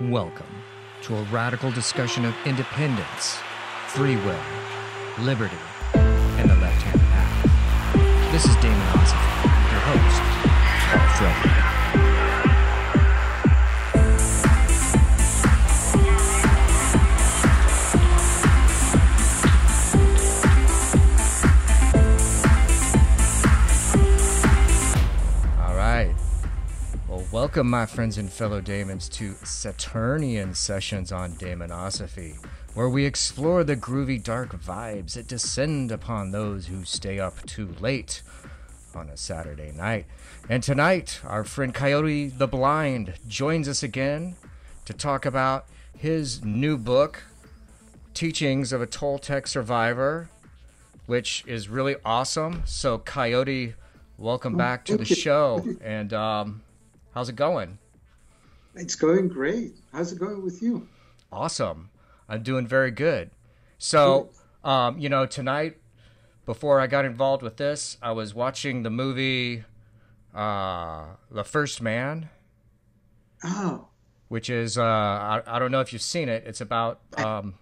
Welcome to a radical discussion of independence, free will, liberty, and the left hand path. This is Damon Ossif, your host, Paul Frederick. Welcome, my friends and fellow Damons, to Saturnian sessions on Damonosophy, where we explore the groovy dark vibes that descend upon those who stay up too late on a Saturday night. And tonight, our friend Coyote the Blind joins us again to talk about his new book, Teachings of a Toltec Survivor, which is really awesome. So, Coyote, welcome back to the show. And um, how's it going? It's going great. How's it going with you? Awesome. I'm doing very good. So, um, you know, tonight, before I got involved with this, I was watching the movie uh, The First Man, Oh, which is uh, I, I don't know if you've seen it. It's about um,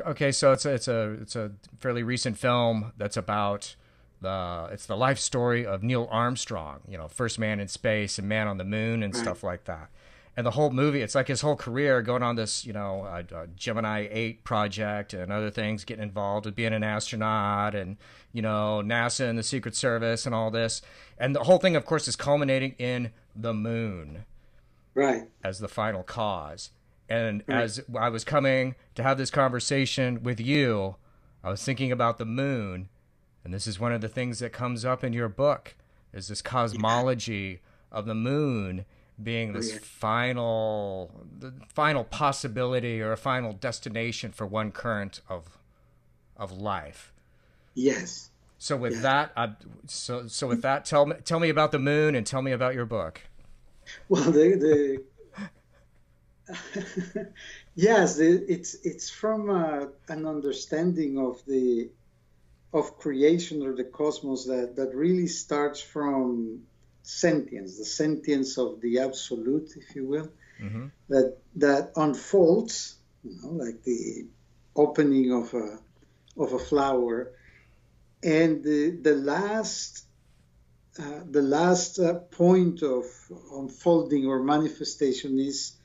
okay, so it's a, it's a it's a fairly recent film that's about the it's the life story of Neil Armstrong, you know, first man in space and man on the moon and stuff like that. And the whole movie, it's like his whole career going on this, you know, uh, uh, Gemini 8 project and other things, getting involved with being an astronaut and, you know, NASA and the Secret Service and all this. And the whole thing, of course, is culminating in the moon right. as the final cause. And as I was coming to have this conversation with you, I was thinking about the moon, and this is one of the things that comes up in your book is this cosmology of the moon being this yeah. final the final possibility or a final destination for one current of of life. Yes. So with Yeah. that, I, so so with that, tell me tell me about the moon and tell me about your book. Well, the, the yes, the, it's it's from uh, an understanding of the of creation or the cosmos that that really starts from sentience, the sentience of the absolute, if you will, hmm that that unfolds, you know, like the opening of a of a flower, and the the last uh, the last uh, point of unfolding or manifestation is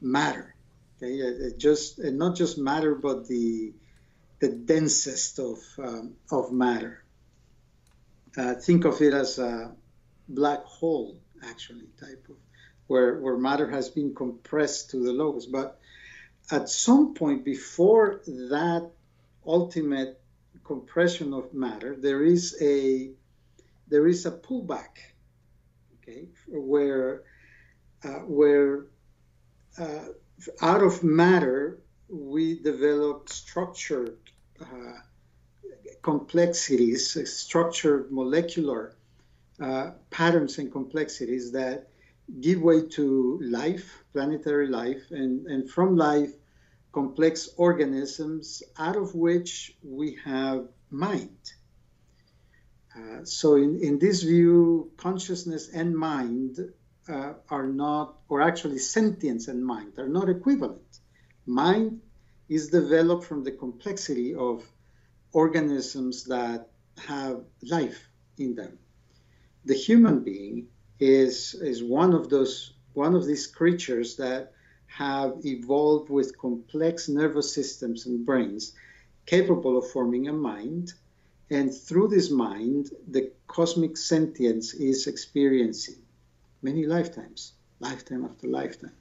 matter. Okay, Uh, uh, just uh, not just matter, but the the densest of um, of matter. Uh, think of it as a black hole, actually, type of where where matter has been compressed to the lowest. But at some point before that ultimate compression of matter, there is a there is a pullback, okay, where uh, where uh, out of matter we develop structured uh, complexities, uh, structured molecular uh, patterns and complexities that give way to life, planetary life, and, and from life, complex organisms out of which we have mind. Uh, so, in, in this view, consciousness and mind uh, are not, or actually sentience and mind, are not equivalent. Mind is developed from the complexity of organisms that have life in them. The human being is, is one of those one of these creatures that have evolved with complex nervous systems and brains capable of forming a mind and through this mind the cosmic sentience is experiencing many lifetimes lifetime after lifetime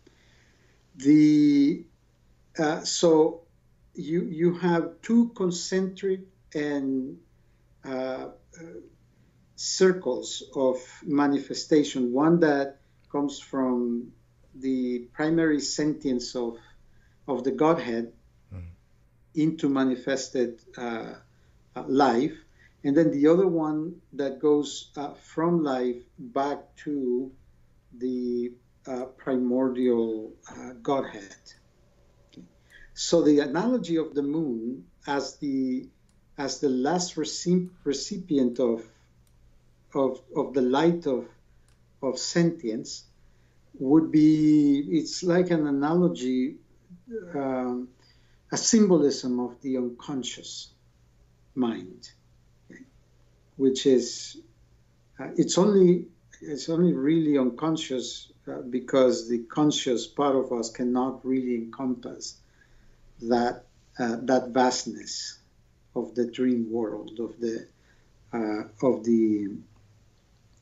the uh, so you you have two concentric and uh, uh, circles of manifestation. One that comes from the primary sentience of of the godhead into manifested uh, uh, life. And then the other one that goes uh, from life back to the uh, primordial uh, godhead so the analogy of the moon as the as the last recipient of of of the light of of sentience would be it's like an analogy, um, a symbolism of the unconscious mind, okay? which is uh, it's only it's only really unconscious uh, because the conscious part of us cannot really encompass that uh, that vastness of the dream world of the uh, of the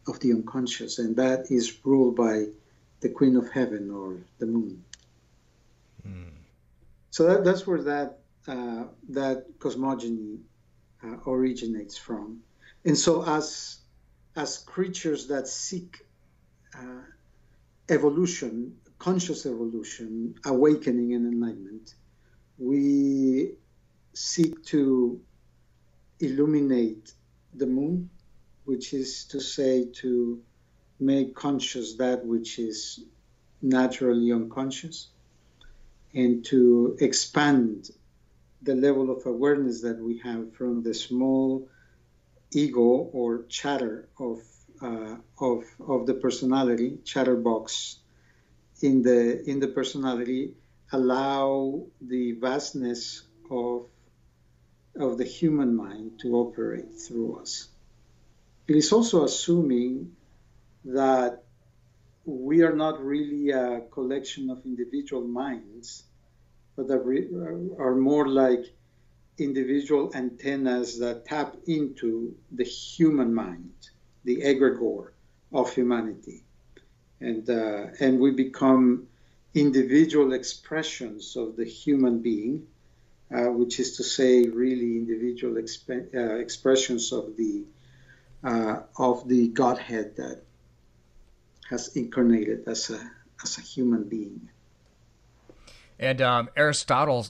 of the unconscious, and that is ruled by the Queen of Heaven or the Moon. Mm. So that, that's where that uh, that cosmogony uh, originates from, and so as as creatures that seek uh, evolution, conscious evolution, awakening, and enlightenment, we seek to illuminate the moon, which is to say, to make conscious that which is naturally unconscious, and to expand the level of awareness that we have from the small ego or chatter of uh, of of the personality, chatterbox in the in the personality, allow the vastness of of the human mind to operate through us. It is also assuming that we are not really a collection of individual minds, but that are more like individual antennas that tap into the human mind, the egregore of humanity. And, uh, and we become individual expressions of the human being, uh, which is to say, really individual exp- uh, expressions of the uh, of the Godhead that has incarnated as a as a human being. And um, Aristotle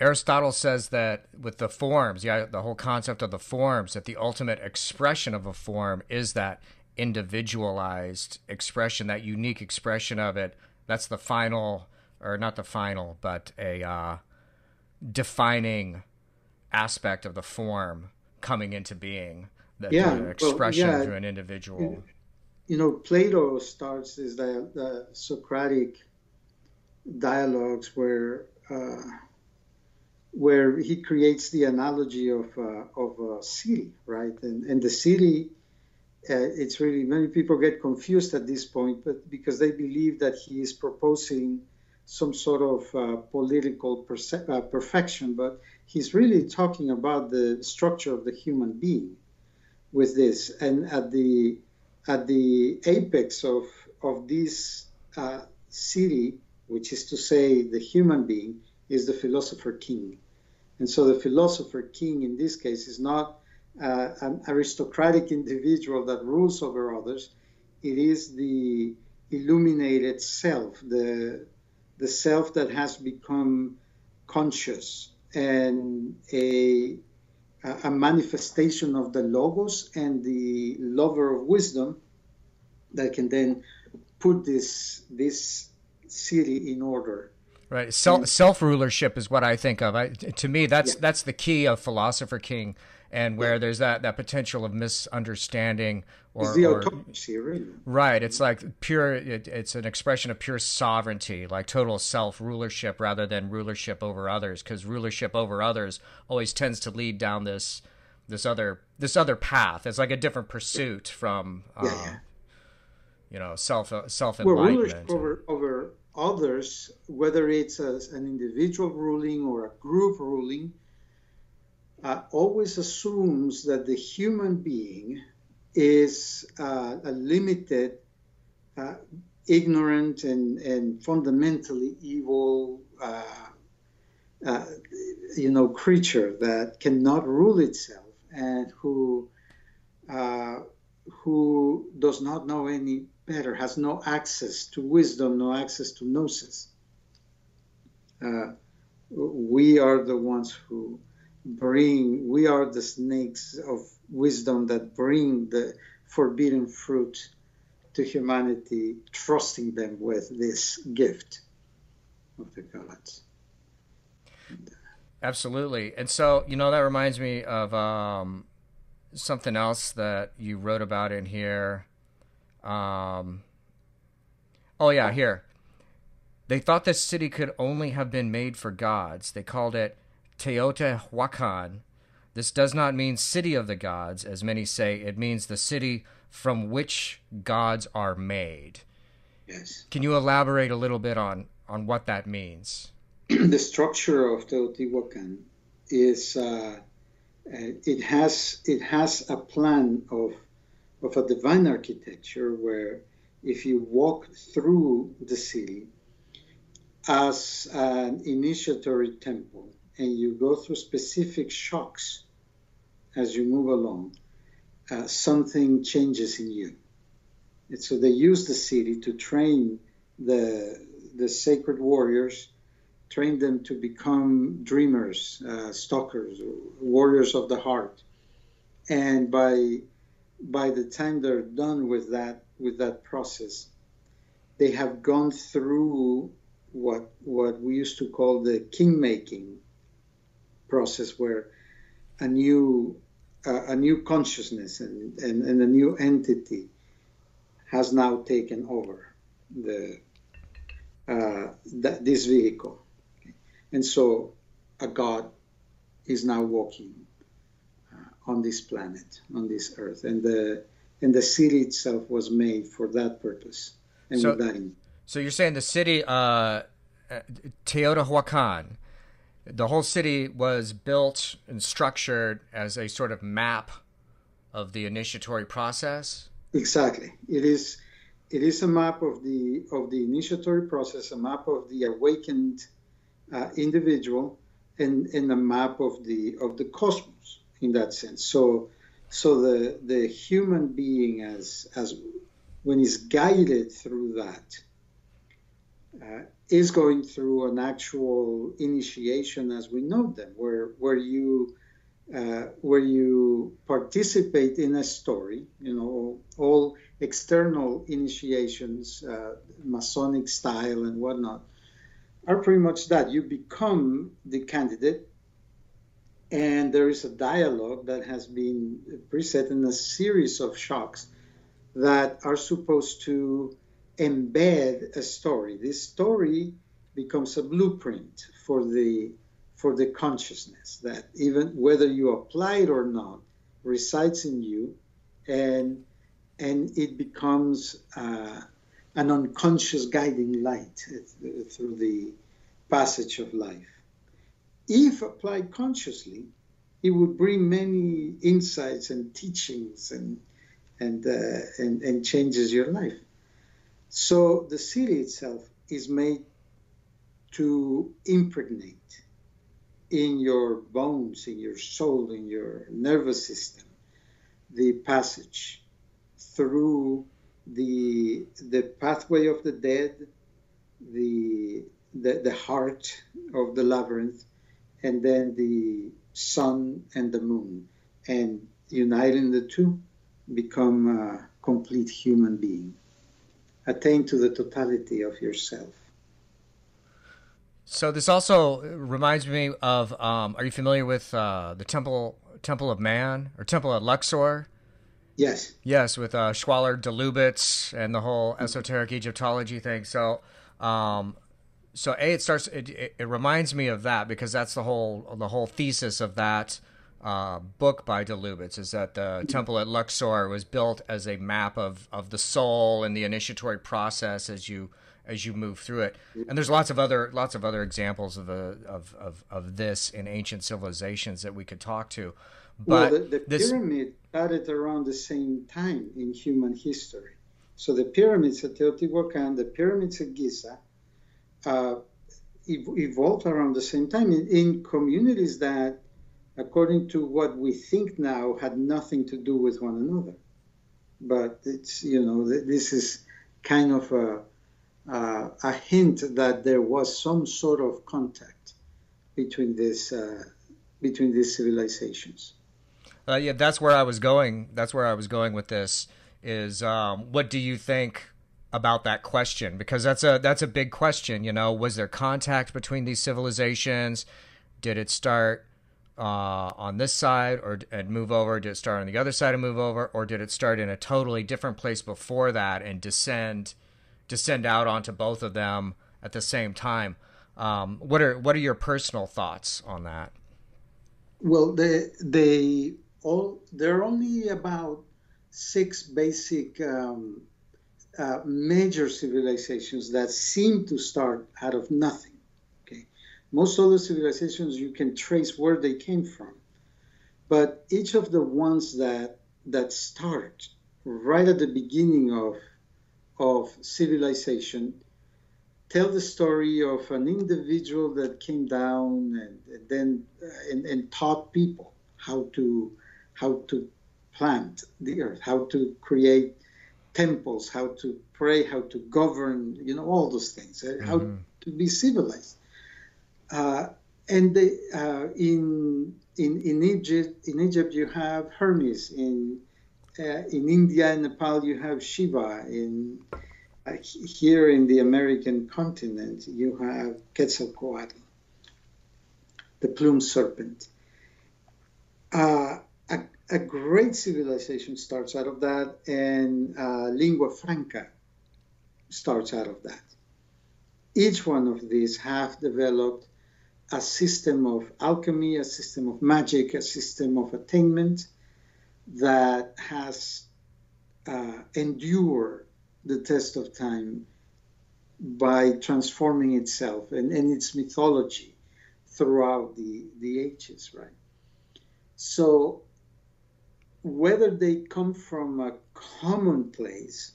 Aristotle says that with the forms, yeah, the whole concept of the forms, that the ultimate expression of a form is that individualized expression, that unique expression of it. That's the final, or not the final, but a uh, defining aspect of the form coming into being. That yeah, expression well, yeah, through an individual. You know, Plato starts is the, the Socratic dialogues where. Uh, where he creates the analogy of uh, of a city, right? And and the city, uh, it's really many people get confused at this point, but because they believe that he is proposing some sort of uh, political uh, perfection, but he's really talking about the structure of the human being with this, and at the at the apex of of this uh, city, which is to say the human being is the philosopher king. And so the philosopher king in this case is not uh, an aristocratic individual that rules over others. It is the illuminated self, the, the self that has become conscious and a, a manifestation of the logos and the lover of wisdom that can then put this, this city in order Right. Self self rulership is what I think of. I, to me, that's yeah. that's the key of philosopher king, and where yeah. there's that, that potential of misunderstanding or, it's the autocracy, really. right. It's like pure. It, it's an expression of pure sovereignty, like total self rulership, rather than rulership over others. Because rulership over others always tends to lead down this this other this other path. It's like a different pursuit from. Yeah, um, you know, self self enlightenment. Well, rulership over over others, whether it's a, an individual ruling or a group ruling, uh, always assumes that the human being is uh, a limited, uh, ignorant, and, and fundamentally evil, uh, uh, you know, creature that cannot rule itself and who uh, who does not know any better, has no access to wisdom, no access to gnosis. We are the ones who bring, we are the snakes of wisdom that bring the forbidden fruit to humanity, trusting them with this gift of the gods. Absolutely. And so, you know, that reminds me of um, something else that you wrote about in here um, Oh yeah, here. They thought this city could only have been made for gods. They called it Teotihuacan. This does not mean city of the gods, as many say. It means the city from which gods are made. Yes. Can you elaborate a little bit on on what that means? the structure of Teotihuacan is uh, it has it has a plan of of a divine architecture where if you walk through the city as an initiatory temple and you go through specific shocks as you move along, uh, something changes in you. And so they use the city to train the the sacred warriors, train them to become dreamers, uh, stalkers, warriors of the heart, and by by the time they're done with that with that process, they have gone through what what we used to call the king making process, where a new uh, a new consciousness and, and, and a new entity has now taken over the uh, th- this vehicle, and so a god is now walking uh, on this planet, on this earth, and the and the city itself was made for that purpose and So- with that in So you're saying the city, uh, uh, Teotihuacan, the whole city was built and structured as a sort of map of the initiatory process. Exactly. It is it is a map of the of the initiatory process, a map of the awakened uh, individual, and, and a map of the of the cosmos in that sense. So so the the human being as as when he's guided through that uh, is going through an actual initiation as we know them, where where you uh, where you participate in a story, you know, all external initiations, uh, Masonic style and whatnot, are pretty much that. You become the candidate, and there is a dialogue that has been preset in a series of shocks that are supposed to embed a story. This story becomes a blueprint for the for the consciousness that even whether you apply it or not resides in you and and it becomes uh, an unconscious guiding light through the passage of life if applied consciously it would bring many insights and teachings and and uh, and, and changes your life so the city itself is made to impregnate in your bones, in your soul, in your nervous system, the passage through the the pathway of the dead, the the, the heart of the labyrinth, and then the sun and the moon, and uniting the two, become a complete human being. Attain to the totality of yourself. So this also reminds me of. Um, are you familiar with uh, the Temple Temple of Man or Temple at Luxor? Yes. Yes, with uh, Schwaller de Lubicz and the whole esoteric Egyptology thing. So, um, so a it starts. It, it, it reminds me of that because that's the whole the whole thesis of that uh, book by de Lubicz is that the temple at Luxor was built as a map of of the soul and the initiatory process as you as you move through it. And there's lots of other lots of other examples of the of of, of this in ancient civilizations that we could talk to. But well, the, the this pyramid started around the same time in human history. So the pyramids at Teotihuacan, the pyramids at Giza, uh, ev- evolved around the same time in, in communities that, according to what we think now, had nothing to do with one another. But it's you know this is kind of a uh, a hint that there was some sort of contact between this uh, between these civilizations. Uh, yeah, that's where I was going. That's where I was going with this. Is um, what do you think about that question? Because that's a that's a big question. You know, was there contact between these civilizations? Did it start uh, on this side or and move over? Did it start on the other side and move over, or did it start in a totally different place before that and descend descend out onto both of them at the same time. Um, what are what are your personal thoughts on that? Well, they they all there are only about six basic um, uh, major civilizations that seem to start out of nothing. Most other civilizations you can trace where they came from, but each of the ones that that start right at the beginning of of civilization tell the story of an individual that came down and, and then and, and, taught people how to how to plant the earth, how to create temples, how to pray, how to govern, you know, all those things, mm-hmm. how to be civilized. Uh, and they, uh, in in in Egypt, in Egypt you have Hermes. In uh, in India and Nepal you have Shiva. In here in the American continent you have Quetzalcoatl, the plumed serpent. Uh, a, a, great civilization starts out of that, and uh, lingua franca starts out of that. Each one of these have developed a system of alchemy, a system of magic, a system of attainment that has uh, endured the test of time by transforming itself and, and its mythology throughout the, the ages, right? So whether they come from a commonplace,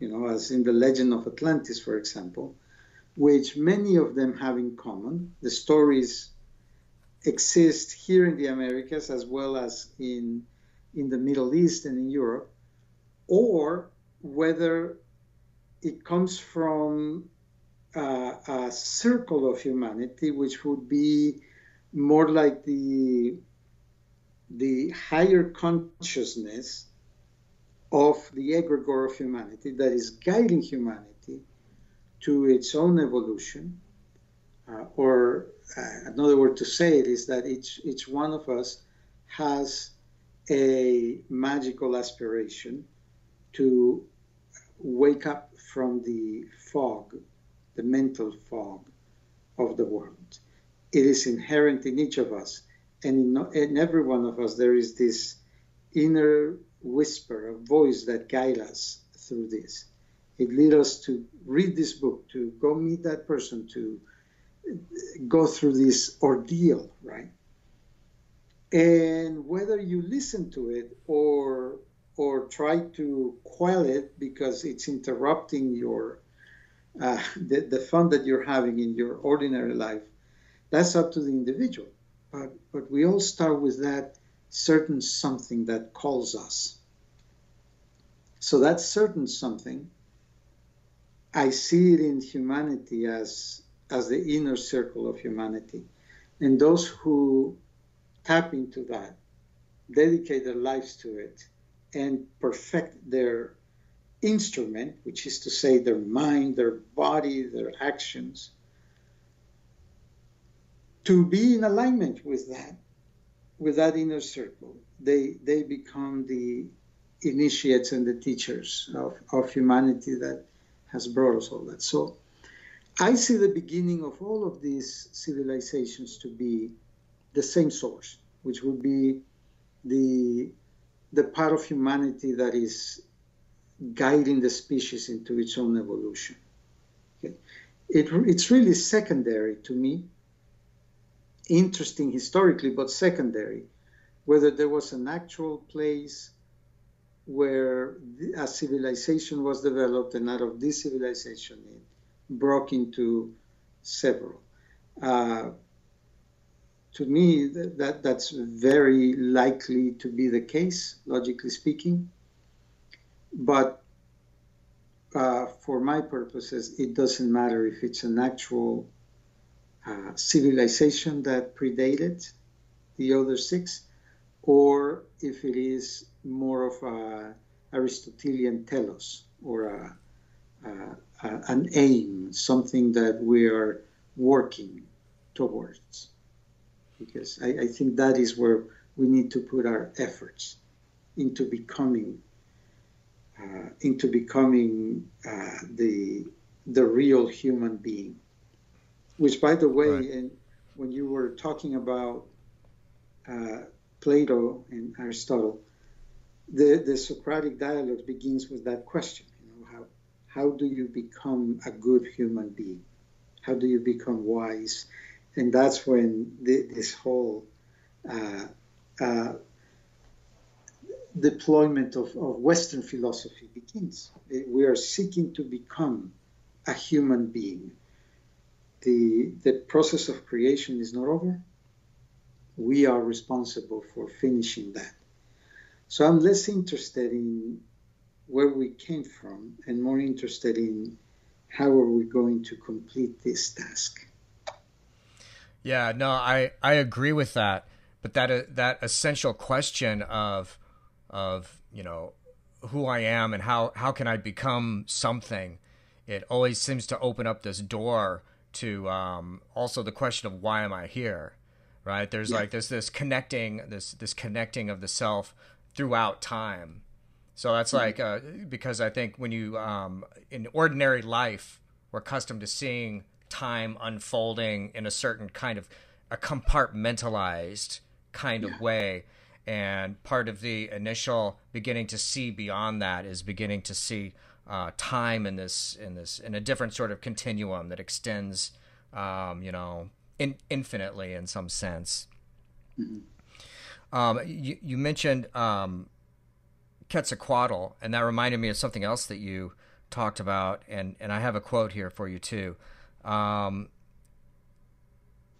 you know, as in the legend of Atlantis, for example, which many of them have in common. The stories exist here in the Americas as well as in, in the Middle East and in Europe, or whether it comes from uh, a circle of humanity, which would be more like the the higher consciousness of the egregore of humanity that is guiding humanity to its own evolution. Uh, or uh, another word to say it is that each, each one of us has a magical aspiration to wake up from the fog, the mental fog of the world. It is inherent in each of us and in, in every one of us there is this inner whisper, a voice that guides us through this. It leads us to read this book, to go meet that person, to go through this ordeal, right? And whether you listen to it or or try to quell it because it's interrupting your uh, the, the fun that you're having in your ordinary life, that's up to the individual but, but we all start with that certain something that calls us. So that certain something, I see it in humanity as, as the inner circle of humanity. And those who tap into that, dedicate their lives to it, and perfect their instrument, which is to say their mind, their body, their actions, to be in alignment with that, with that inner circle. They they become the initiates and the teachers of, of humanity that has brought us all that. So I see the beginning of all of these civilizations to be the same source, which would be the the part of humanity that is guiding the species into its own evolution. Okay. It, it's really secondary to me interesting historically, but secondary. Whether there was an actual place where a civilization was developed, and out of this civilization, it broke into several. Uh, to me, that that's very likely to be the case, logically speaking. But uh, for my purposes, it doesn't matter if it's an actual uh, civilization that predated the other six, or if it is more of a Aristotelian telos or a, a, an aim, something that we are working towards. Because I, I think that is where we need to put our efforts into becoming uh, into becoming uh, the the real human being. Which, by the way, right. and when you were talking about uh, Plato and Aristotle, the, the Socratic dialogue begins with that question. You know, how how do you become a good human being? How do you become wise? And that's when the, this whole uh, uh, deployment of, of Western philosophy begins. We are seeking to become a human being. The, the process of creation is not over. We are responsible for finishing that. So I'm less interested in where we came from and more interested in how are we going to complete this task. Yeah, no, I, I agree with that. But that uh, that essential question of of you know who I am and how how can I become something, it always seems to open up this door to um, also the question of why am I here, right? There's yeah. like there's this connecting this this connecting of the self throughout time. So that's mm-hmm. like uh, because I think when you um, in ordinary life we're accustomed to seeing time unfolding in a certain kind of a compartmentalized kind yeah. of way and part of the initial beginning to see beyond that is beginning to see uh, time in this in this in a different sort of continuum that extends um, you know in, infinitely in some sense mm-hmm. Um, you, you mentioned um, Quetzalcoatl, and that reminded me of something else that you talked about, and, and I have a quote here for you too. Um,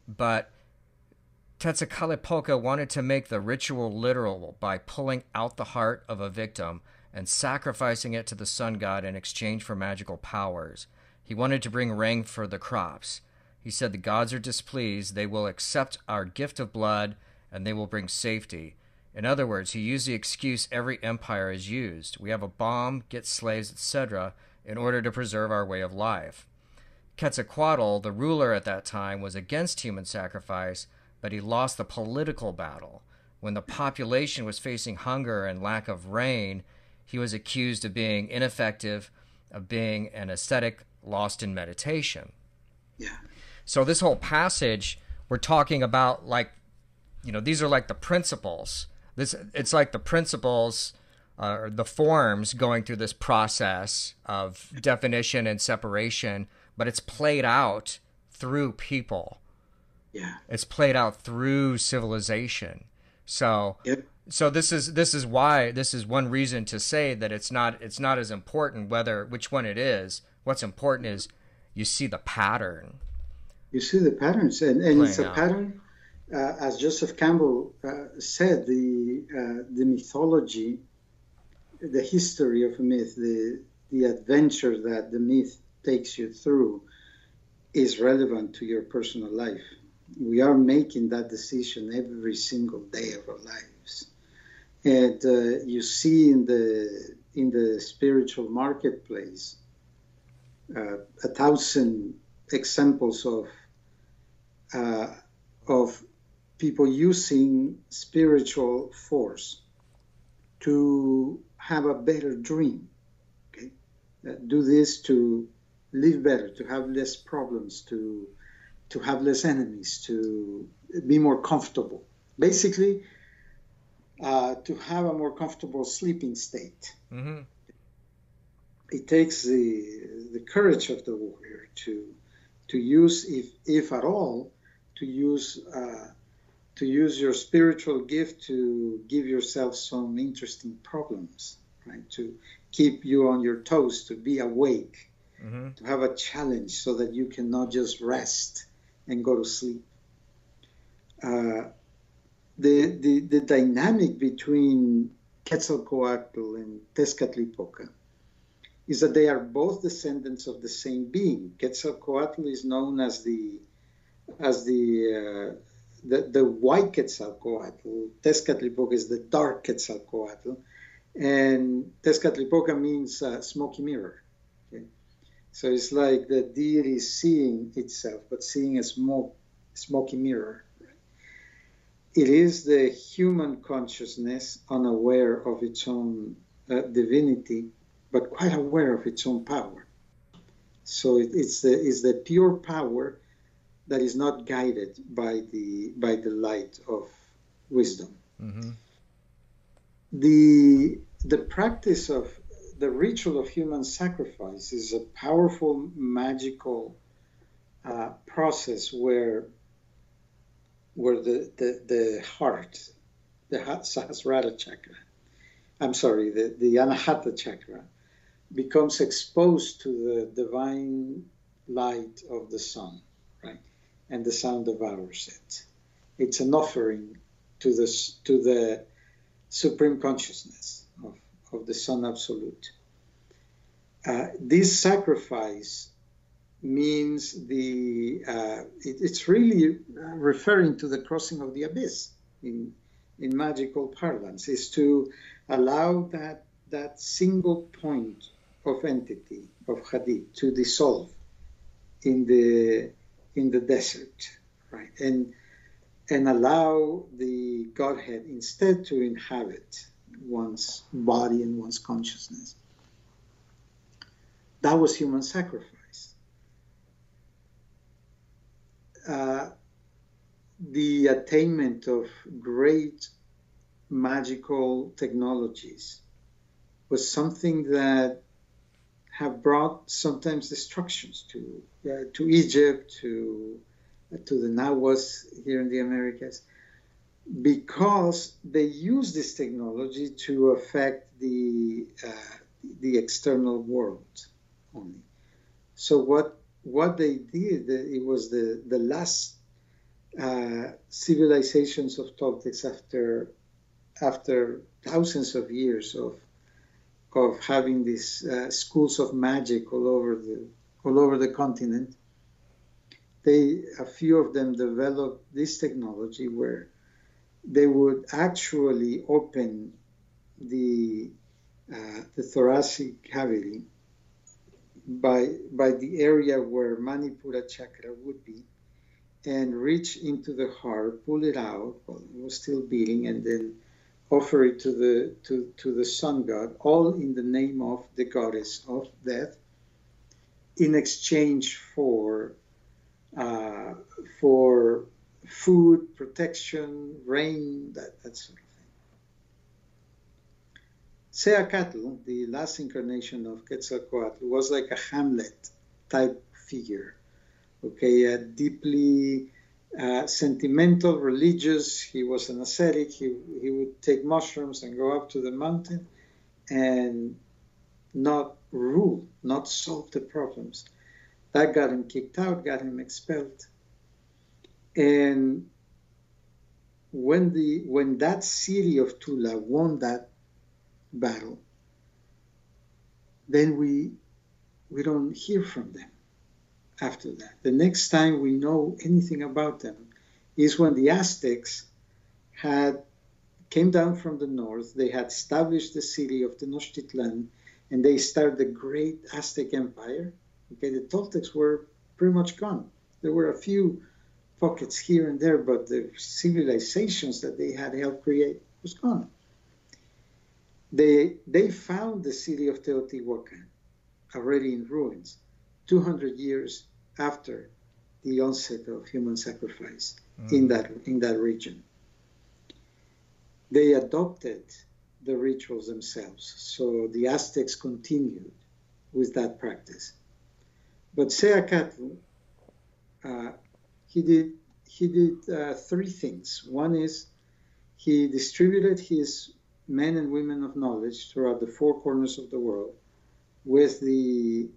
but Quetzalcoatl wanted to make the ritual literal by pulling out the heart of a victim and sacrificing it to the sun god in exchange for magical powers. He wanted to bring rain for the crops. He said the gods are displeased, they will accept our gift of blood, and they will bring safety. In other words, he used the excuse every empire has used. We have a bomb, get slaves, etc., in order to preserve our way of life. Quetzalcoatl, the ruler at that time, was against human sacrifice, but he lost the political battle. When the population was facing hunger and lack of rain, he was accused of being ineffective, of being an ascetic lost in meditation. Yeah. So this whole passage, we're talking about like, you know, these are like the principles. This it's like the principles uh, or the forms going through this process of definition and separation, but it's played out through people yeah. It's played out through civilization. So yep. so this is this is why this is one reason to say that it's not it's not as important whether which one it is. What's important is you see the pattern. You see the patterns, and, and it's a out. pattern. Uh, as Joseph Campbell uh, said, the uh, the mythology, the history of a myth, the the adventure that the myth takes you through, is relevant to your personal life we are making that decision every single day of our lives. And uh, you see in the in the spiritual marketplace uh, a thousand examples of uh, of people using spiritual force to have a better dream. Okay, uh, do this to live better, to have less problems, to to have less enemies, to be more comfortable. Basically, uh, to have a more comfortable sleeping state. Mm-hmm. It takes the the courage of the warrior to to use, if if at all, to use uh, to use your spiritual gift to give yourself some interesting problems, right? To keep you on your toes, to be awake, mm-hmm. to have a challenge, so that you cannot just rest and go to sleep. Uh, the, the, the dynamic between Quetzalcoatl and Tezcatlipoca is that they are both descendants of the same being. Quetzalcoatl is known as the as the uh, the, the white Quetzalcoatl. Tezcatlipoca is the dark Quetzalcoatl, and Tezcatlipoca means uh, smoky mirror. So it's like the deity seeing itself, but seeing a smoke, smoky mirror. It is the human consciousness unaware of its own uh, divinity, but quite aware of its own power. So it, it's the it's the pure power that is not guided by the by the light of wisdom. Mm-hmm. The the practice of the ritual of human sacrifice is a powerful magical uh, process where where the, the, the heart, the Sahasrara chakra, I'm sorry, the, the Anahata chakra, becomes exposed to the divine light of the sun, right? And the sun devours it. It's an offering to the, to the supreme consciousness of, of the Sun Absolute. Uh, this sacrifice means the uh, it, it's really referring to the crossing of the abyss in in magical parlance is to allow that that single point of entity of Hadit to dissolve in the in the desert right? And and allow the godhead instead to inhabit one's body and one's consciousness. That was human sacrifice. Uh, the attainment of great magical technologies was something that have brought sometimes destructions to uh, to Egypt, to uh, to the Nahuas here in the Americas, because they use this technology to affect the uh, the external world only. So what what they did, it was the, the last uh, civilizations of Toltecs after after thousands of years of of having these uh, schools of magic all over the all over the continent. They a few of them developed this technology where they would actually open the uh, the thoracic cavity by, by the area where Manipura chakra would be and reach into the heart, pull it out while it was still beating, and then offer it to the to, to the sun god, all in the name of the goddess of death, in exchange for uh, for food, protection, rain, that, that sort of thing. Ce Acatl, the last incarnation of Quetzalcoatl, was like a Hamlet type figure. Okay, a deeply uh, sentimental, religious. He was an ascetic. He, he would take mushrooms and go up to the mountain and not rule, not solve the problems. That got him kicked out, got him expelled. And when the when that city of Tula won that battle, then we we don't hear from them after that. The next time we know anything about them is when the Aztecs had came down from the north. They had established the city of Tenochtitlan, and they started the great Aztec Empire. Okay, the Toltecs were pretty much gone. There were a few pockets here and there, but the civilizations that they had helped create was gone. They, they found the city of Teotihuacan already in ruins, 200 years after the onset of human sacrifice mm. in, that, in that region. They adopted the rituals themselves, so the Aztecs continued with that practice. But Ce Acatl, uh, he did, he did uh, three things. One is he distributed his men and women of knowledge throughout the four corners of the world with the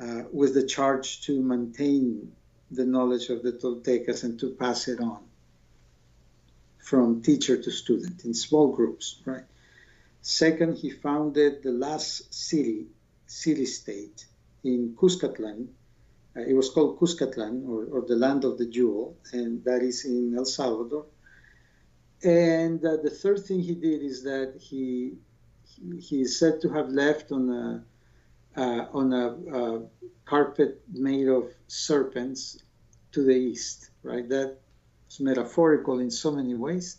uh, with the charge to maintain the knowledge of the Toltecas and to pass it on from teacher to student in small groups, right? Second, he founded the last city, city-state in Cuscatlan. Uh, it was called Cuscatlan, or, or the land of the jewel, and that is in El Salvador. And uh, the third thing he did is that he he is said to have left on a uh, on a, a, carpet made of serpents to the east. Right, that's metaphorical in so many ways,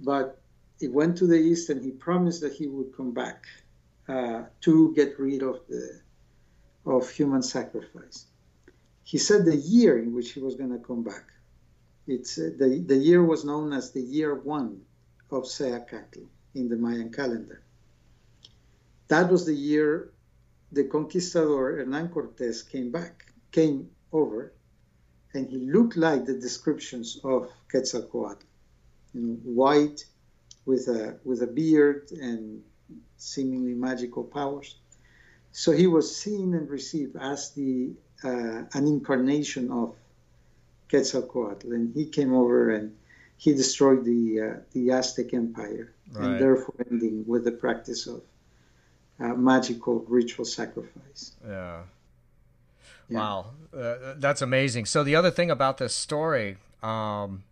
but he went to the east and he promised that he would come back uh, to get rid of the of human sacrifice. He said the year in which he was going to come back. It's uh, the the year was known as the year one of Ce Acatl in the Mayan calendar. That was the year the conquistador Hernan Cortes came back, came over, and he looked like the descriptions of Quetzalcoatl, you know, white with a with a beard and seemingly magical powers. So he was seen and received as the uh, an incarnation of Quetzalcoatl, and he came over and he destroyed the uh, the Aztec Empire, right. and therefore ending with the practice of uh, magical ritual sacrifice. Yeah. yeah. Wow, uh, that's amazing. So the other thing about this story, um,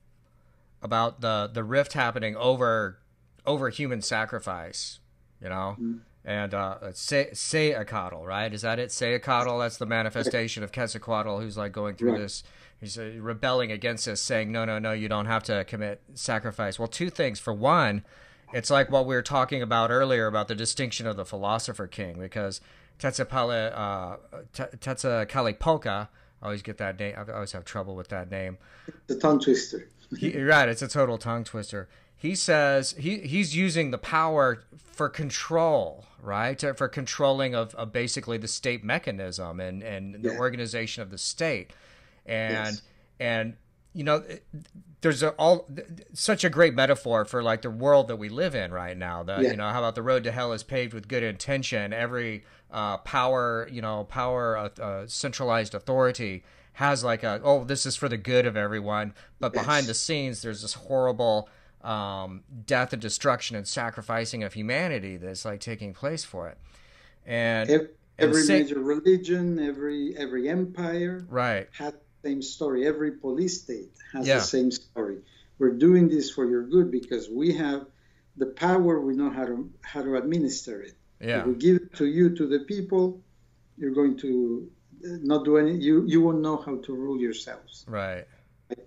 about the the rift happening over over human sacrifice, you know, mm-hmm. and uh, Ce Acatl, right? Is that it? Ce Acatl. That's the manifestation of Quetzalcoatl, who's like going through right. this. He's uh, rebelling against us, saying, "No, no, no, you don't have to commit sacrifice." Well, two things. For one, it's like what we were talking about earlier about the distinction of the philosopher king, because Tetzapale, uh, Tetzalcoatl, I always get that name. I always have trouble with that name. The tongue twister. he, right, it's a total tongue twister. He says he he's using the power for control, right? For controlling of, of basically the state mechanism and, and the yeah. organization of the state, and yes. and you know there's a, all such a great metaphor for like the world that we live in right now. The yeah. you know how about the road to hell is paved with good intention. Every uh, power you know power uh, uh, centralized authority has like a oh this is for the good of everyone, but yes. behind the scenes there's this horrible um, death and destruction and sacrificing of humanity that's like taking place for it. And every, every major religion, every every empire, right, had same story. Every police state has yeah. the same story. We're doing this for your good because we have the power. We know how to how to administer it. Yeah. If we give it to you to the people, you're going to uh, not do any. You you won't know how to rule yourselves. Right.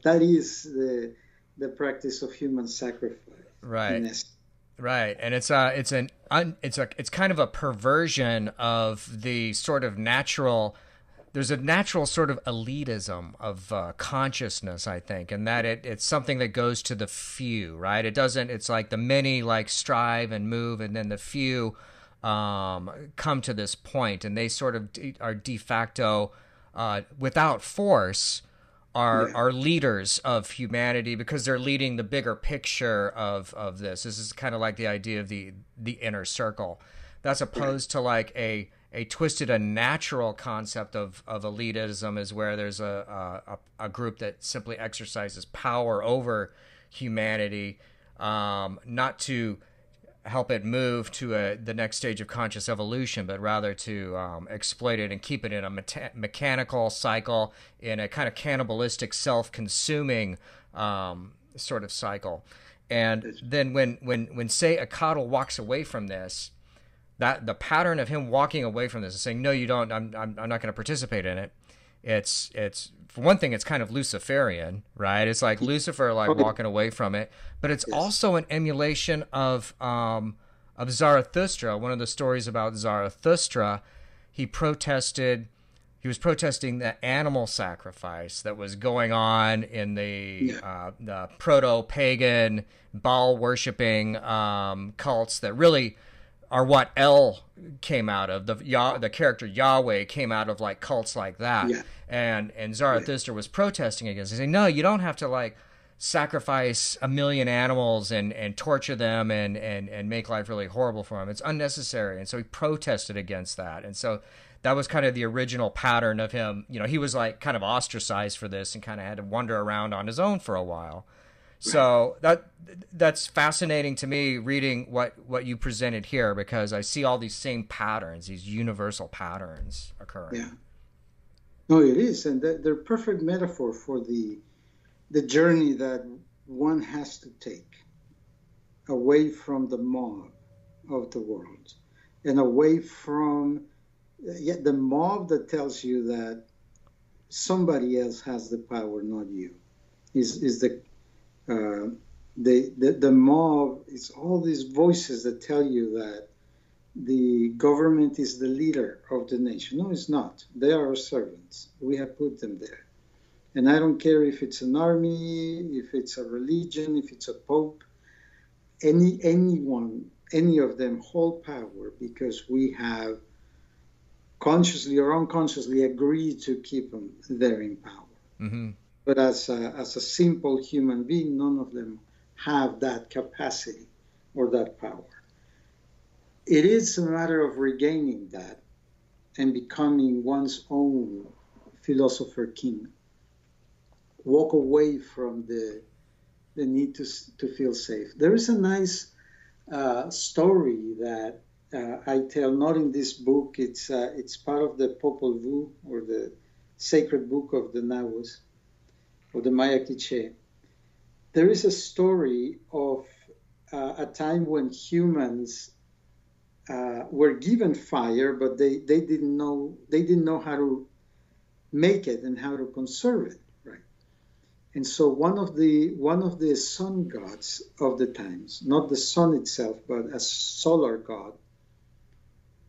That is the the practice of human sacrifice. Right. Right, and it's a it's an un, it's a it's kind of a perversion of the sort of natural there's a natural sort of elitism of uh, consciousness, I think, and that it, it's something that goes to the few, right? It doesn't. It's like the many like strive and move, and then the few um, come to this point, and they sort of de- are de facto, uh, without force, are yeah. are leaders of humanity because they're leading the bigger picture of of this. This is kind of like the idea of the the inner circle. That's opposed to like a a twisted, a natural concept of, of elitism is where there's a, a, a group that simply exercises power over humanity, um, not to help it move to a, the next stage of conscious evolution, but rather to um, exploit it and keep it in a me- mechanical cycle, in a kind of cannibalistic, self-consuming um, sort of cycle. And then when when when Ce Acatl walks away from this, that the pattern of him walking away from this and saying, "No, you don't. I'm I'm, I'm not going to participate in it." It's it's for one thing, it's kind of Luciferian, right? It's like Lucifer like walking away from it, but it's also an emulation of um of Zarathustra. One of the stories about Zarathustra, he protested. He was protesting the animal sacrifice that was going on in the, uh, the proto pagan Baal worshipping um, cults that really are what El came out of. The Yah, the character Yahweh came out of like cults like that. Yeah. And and Zarathustra yeah. was protesting against. He said, "No, you don't have to like sacrifice a million animals and and torture them and and and make life really horrible for them. It's unnecessary." And so he protested against that. And so that was kind of the original pattern of him. You know, he was like kind of ostracized for this and kind of had to wander around on his own for a while. So that that's fascinating to me reading what what you presented here because I see all these same patterns, these universal patterns occurring. Yeah. No, it is, and they're perfect metaphor for the the journey that one has to take away from the mob of the world and away from yet the mob that tells you that somebody else has the power, not you, is is the uh, the, the, the mob, it's all these voices that tell you that the government is the leader of the nation. No, it's not. They are our servants. We have put them there. And I don't care if it's an army, if it's a religion, if it's a pope, any anyone, any of them hold power because we have consciously or unconsciously agreed to keep them there in power. Mm-hmm. But as a, as a simple human being, none of them have that capacity or that power. It is a matter of regaining that and becoming one's own philosopher king. Walk away from the the need to, to feel safe. There is a nice uh, story that uh, I tell, not in this book. It's uh, it's part of the Popol Vuh or the sacred book of the Nahuas of the Maya Quiche. There is a story of uh, a time when humans uh, were given fire, but they, they didn't know they didn't know how to make it and how to conserve it, right? And so one of the one of the sun gods of the times, not the sun itself, but a solar god,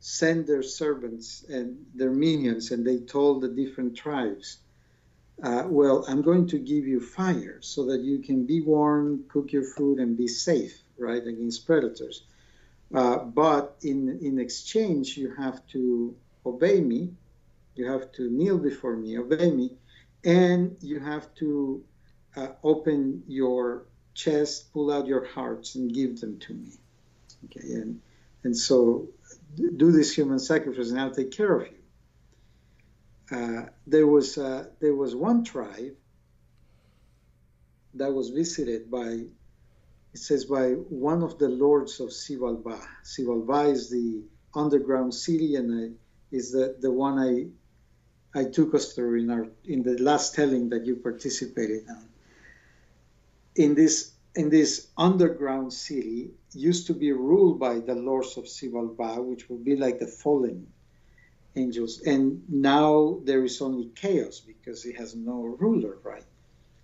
sent their servants and their minions, and they told the different tribes, uh, "Well, I'm going to give you fire so that you can be warm, cook your food, and be safe, right, against predators." Uh, but in, in exchange, you have to obey me, you have to kneel before me, obey me, and you have to uh, open your chest, pull out your hearts, and give them to me. Okay, and and so do this human sacrifice, and I'll take care of you. Uh, there was uh, there was one tribe that was visited by it says by one of the lords of Xibalbá. Xibalbá is the underground city and I, is the, the one I I took us through in our in the last telling that you participated on. In this in this underground city used to be ruled by the lords of Xibalbá, which would be like the fallen angels. And now there is only chaos because it has no ruler, right?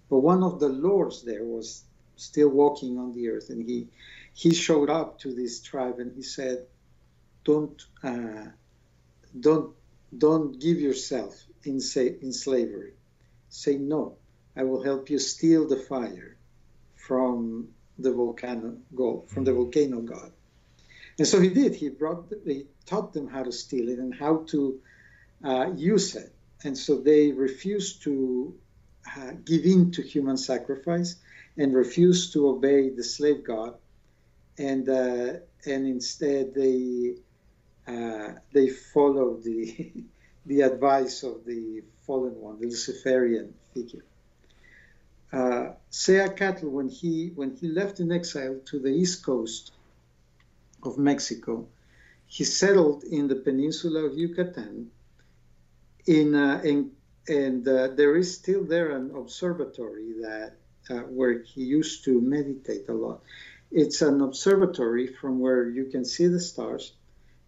But one of the lords there was still walking on the earth, and he he showed up to this tribe and he said, "Don't uh, don't don't give yourself in say, in slavery. Say no. I will help you steal the fire from the volcano god, from the volcano god." And so he did. He brought he taught them how to steal it and how to uh, use it. And so they refused to uh, give in to human sacrifice and refused to obey the slave god, and uh, and instead they uh, they followed the the advice of the fallen one, the Luciferian figure. Uh, Ce Acatl, when he when he left in exile to the east coast of Mexico, he settled in the peninsula of Yucatan. In, uh, in and uh, there is still there an observatory that uh, where he used to meditate a lot. It's an observatory from where you can see the stars,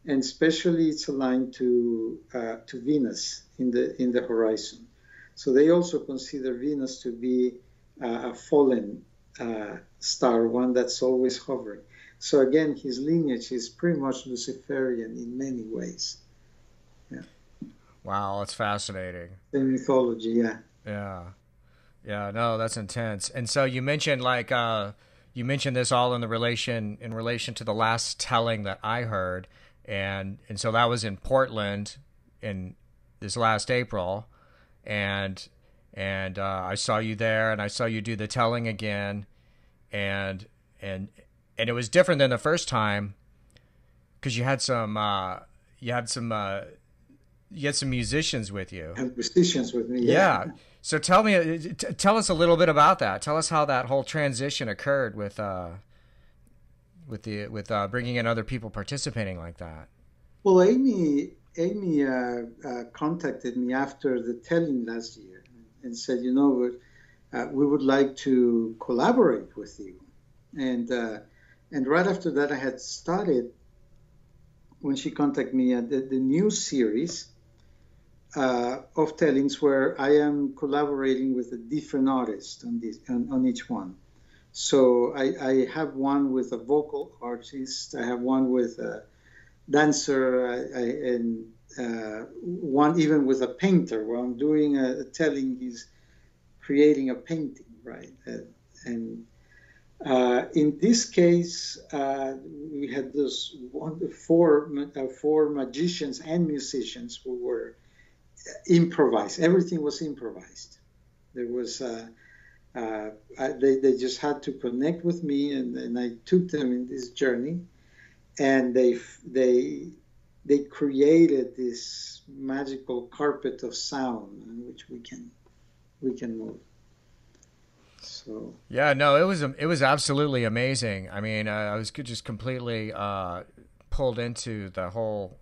and especially it's aligned to uh, to Venus in the in the horizon. So they also consider Venus to be uh, a fallen uh, star, one that's always hovering. So again, his lineage is pretty much Luciferian in many ways. Yeah. Wow, that's fascinating. The mythology, yeah. Yeah. Yeah, no, that's intense. And so you mentioned like uh you mentioned this all in the relation in relation to the last telling that I heard and and so that was in Portland in this last April and and uh, I saw you there and I saw you do the telling again and and and it was different than the first time because you had some uh, you had some uh, you had some musicians with you. And musicians with me. Yeah. yeah. So tell me, uh, t- tell us a little bit about that. Tell us how that whole transition occurred with uh, with the with uh, bringing in other people participating like that. Well, Amy Amy uh, uh contacted me after the telling last year and said, you know, uh, we would like to collaborate with you. And and right after that, I had started when she contacted me at the, the new series uh, of tellings where I am collaborating with a different artist on this on, on each one. So I, I, have one with a vocal artist. I have one with a, dancer I, I, and uh, one even with a painter. Where I'm doing a, a telling, he's creating a painting, right? Uh, and uh, in this case, uh, we had those one, four, uh, four magicians and musicians who were improvised. Everything was improvised. There was uh, uh, I, they, they just had to connect with me, and, and I took them in this journey, and they they they created this magical carpet of sound in which we can we can move. So yeah, no, it was it was absolutely amazing. I mean, I was just completely uh, pulled into the whole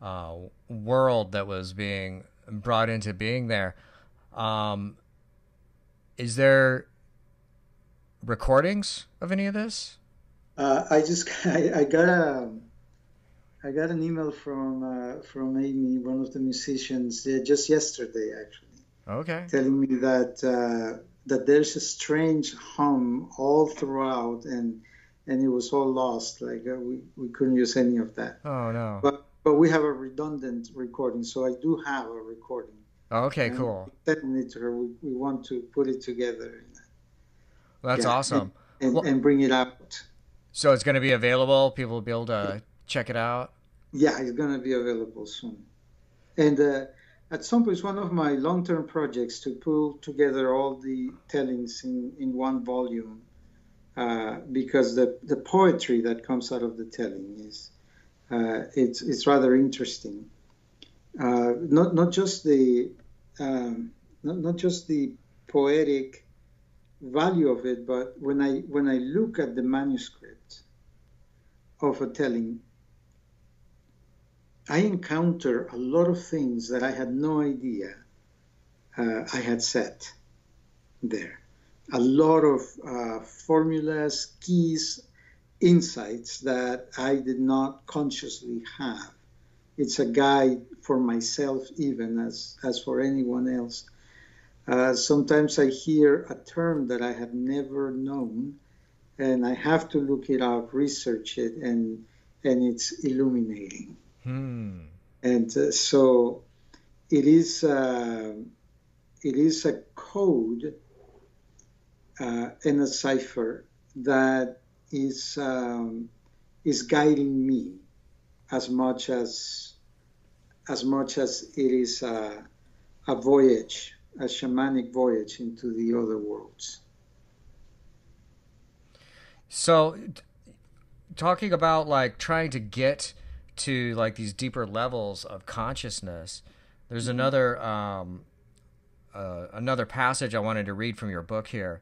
uh, world that was being brought into being there. Um, is there recordings of any of this? Uh, I just I, I, got a I got an email from uh, from Amy, one of the musicians, uh, just yesterday actually. Okay. Telling me that uh, that there's a strange hum all throughout, and and it was all lost. Like uh, we we couldn't use any of that. Oh no. But but we have a redundant recording, so I do have a recording. Oh, okay, cool. Sending it to her, we, we want to put it together. Well, that's yeah, awesome. And, and, well, and, bring it out. So it's going to be available. People will be able to check it out. Yeah, it's going to be available soon. And uh, at some point, it's one of my long-term projects to pull together all the tellings in, in one volume, uh, because the the poetry that comes out of the telling is uh, it's it's rather interesting. Uh, not not just the um, not, not just the poetic value of it, but when I when I look at the manuscript of a telling, I encounter a lot of things that I had no idea uh, I had set there. A lot of uh, formulas, keys, insights that I did not consciously have. It's a guide for myself, even as, as for anyone else. Uh, sometimes I hear a term that I have never known, and I have to look it up, research it, and and it's illuminating. Hmm. And uh, so it is. Uh, it is a code uh, and a cipher that is um, is guiding me as much as as much as it is a, a voyage, a shamanic voyage into the other worlds. So, talking about like trying to get to like these deeper levels of consciousness, there's mm-hmm. another um, uh, another passage I wanted to read from your book here,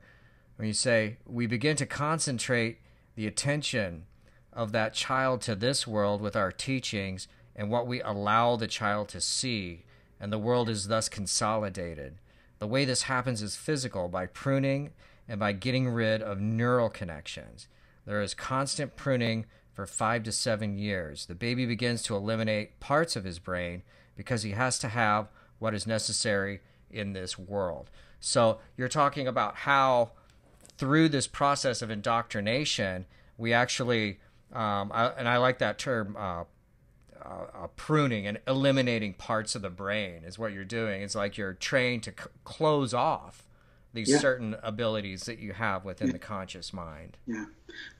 when you say we begin to concentrate the attention of that child to this world with our teachings and what we allow the child to see, and the world is thus consolidated. The way this happens is physical by pruning and by getting rid of neural connections. There is constant pruning for five to seven years. The baby begins to eliminate parts of his brain because he has to have what is necessary in this world. So you're talking about how through this process of indoctrination, we actually, um, I, and I like that term, uh, uh, uh, pruning and eliminating parts of the brain is what you're doing. It's like you're trained to c- close off these yeah. certain abilities that you have within yeah. the conscious mind. Yeah,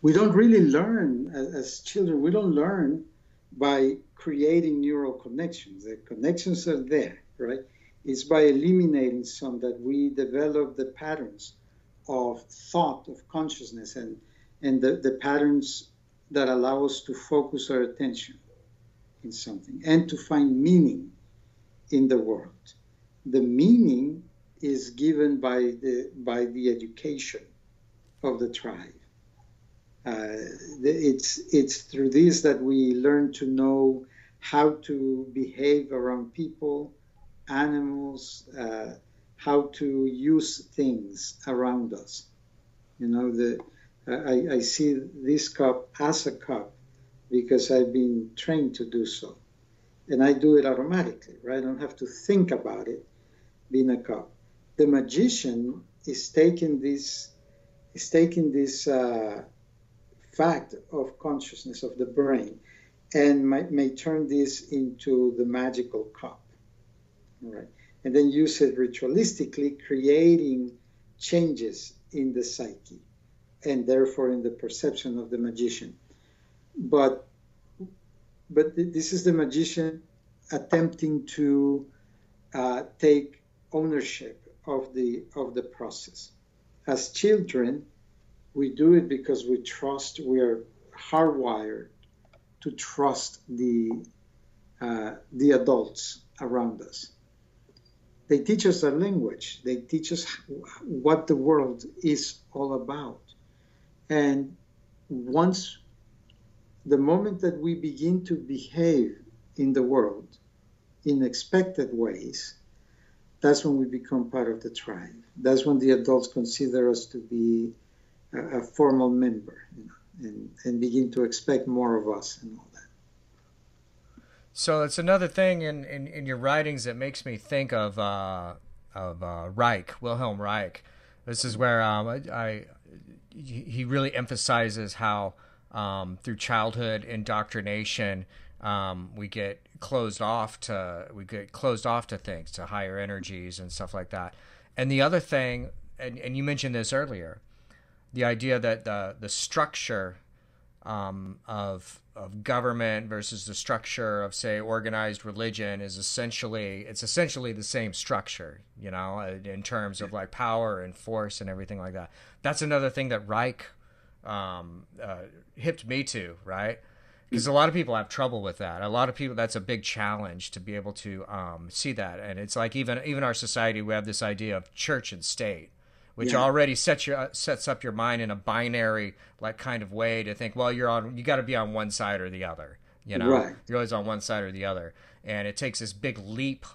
we don't really learn as, as children. We don't learn by creating neural connections. The connections are there, right? It's by eliminating some that we develop the patterns of thought, of consciousness, and, and the, the patterns that allow us to focus our attention in something and to find meaning in the world. The meaning is given by the, by the education of the tribe. Uh, it's, it's through this that we learn to know how to behave around people, animals, uh, how to use things around us. You know, the I, I see this cup as a cup because I've been trained to do so. And I do it automatically, right? I don't have to think about it being a cup. The magician is taking this is taking this uh, fact of consciousness of the brain and may, may turn this into the magical cup. Right. And then use it ritualistically, creating changes in the psyche and therefore in the perception of the magician. But but this is the magician attempting to uh, take ownership of the of the process. As children, we do it because we trust. We are hardwired to trust the uh, the adults around us. They teach us our language. They teach us what the world is all about. And once the moment that we begin to behave in the world in expected ways, that's when we become part of the tribe. That's when the adults consider us to be a, a formal member you know, and, and begin to expect more of us and all that. So it's another thing in, in, in your writings that makes me think of uh, of uh, Reich, Wilhelm Reich. This is where um, I, I, he really emphasizes how um, through childhood indoctrination um, we get closed off to we get closed off to things to higher energies and stuff like that. And the other thing, and, and you mentioned this earlier, the idea that the the structure um, of of government versus the structure of say organized religion is essentially it's essentially the same structure you know in terms of like power and force and everything like that that's another thing that reich um, uh, hipped me to right because a lot of people have trouble with that a lot of people that's a big challenge to be able to um, see that and it's like even even our society we have this idea of church and state which yeah. already sets your sets up your mind in a binary like kind of way to think, well, you're on, you got to be on one side or the other. You know, right. you're always on one side or the other, and it takes this big leap,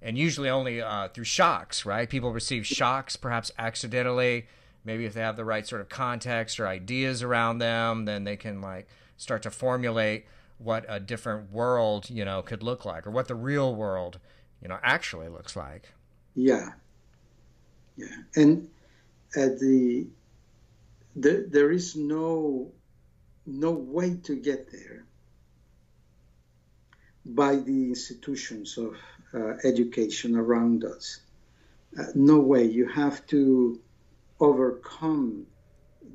and usually only uh, through shocks. Right? People receive shocks, perhaps accidentally. Maybe if they have the right sort of context or ideas around them, then they can like start to formulate what a different world, you know, could look like, or what the real world, you know, actually looks like. Yeah, yeah, and at the, the there is no no way to get there by the institutions of uh, education around us. Uh, no way. You have to overcome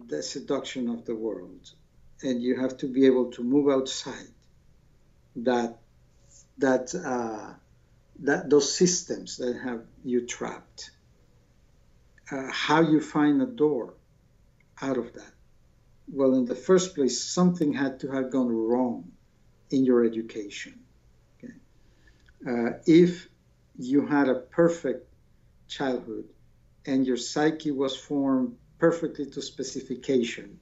the seduction of the world, and you have to be able to move outside that that uh, that those systems that have you trapped uh, how you find a door out of that. Well, in the first place, something had to have gone wrong in your education. Okay? Uh, if you had a perfect childhood and your psyche was formed perfectly to specification,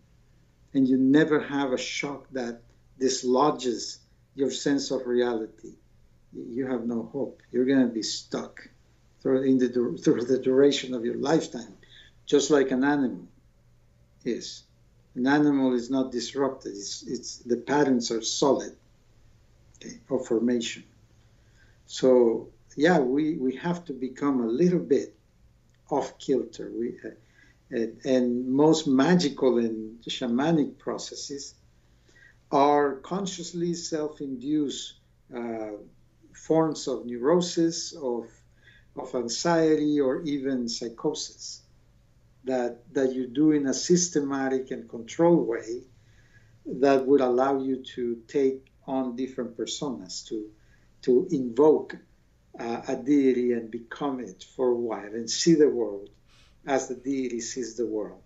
and you never have a shock that dislodges your sense of reality, you have no hope. You're going to be stuck through, in the, through the duration of your lifetime, just like an animal is. An animal is not disrupted. It's, it's the patterns are solid okay, of formation. So yeah, we, we have to become a little bit off kilter. We, uh, and, and, most magical and shamanic processes are consciously self-induced uh, forms of neurosis, of of anxiety or even psychosis that, that you do in a systematic and controlled way that would allow you to take on different personas, to, to invoke uh, a deity and become it for a while and see the world as the deity sees the world.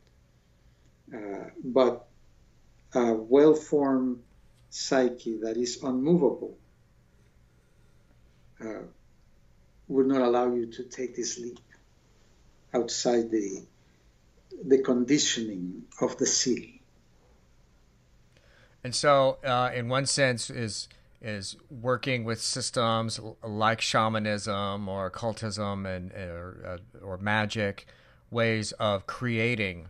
Uh, but a well formed psyche that is unmovable uh, would not allow you to take this leap outside the the conditioning of the city. And so, uh, in one sense, is is working with systems like shamanism or occultism and or, uh, or magic, ways of creating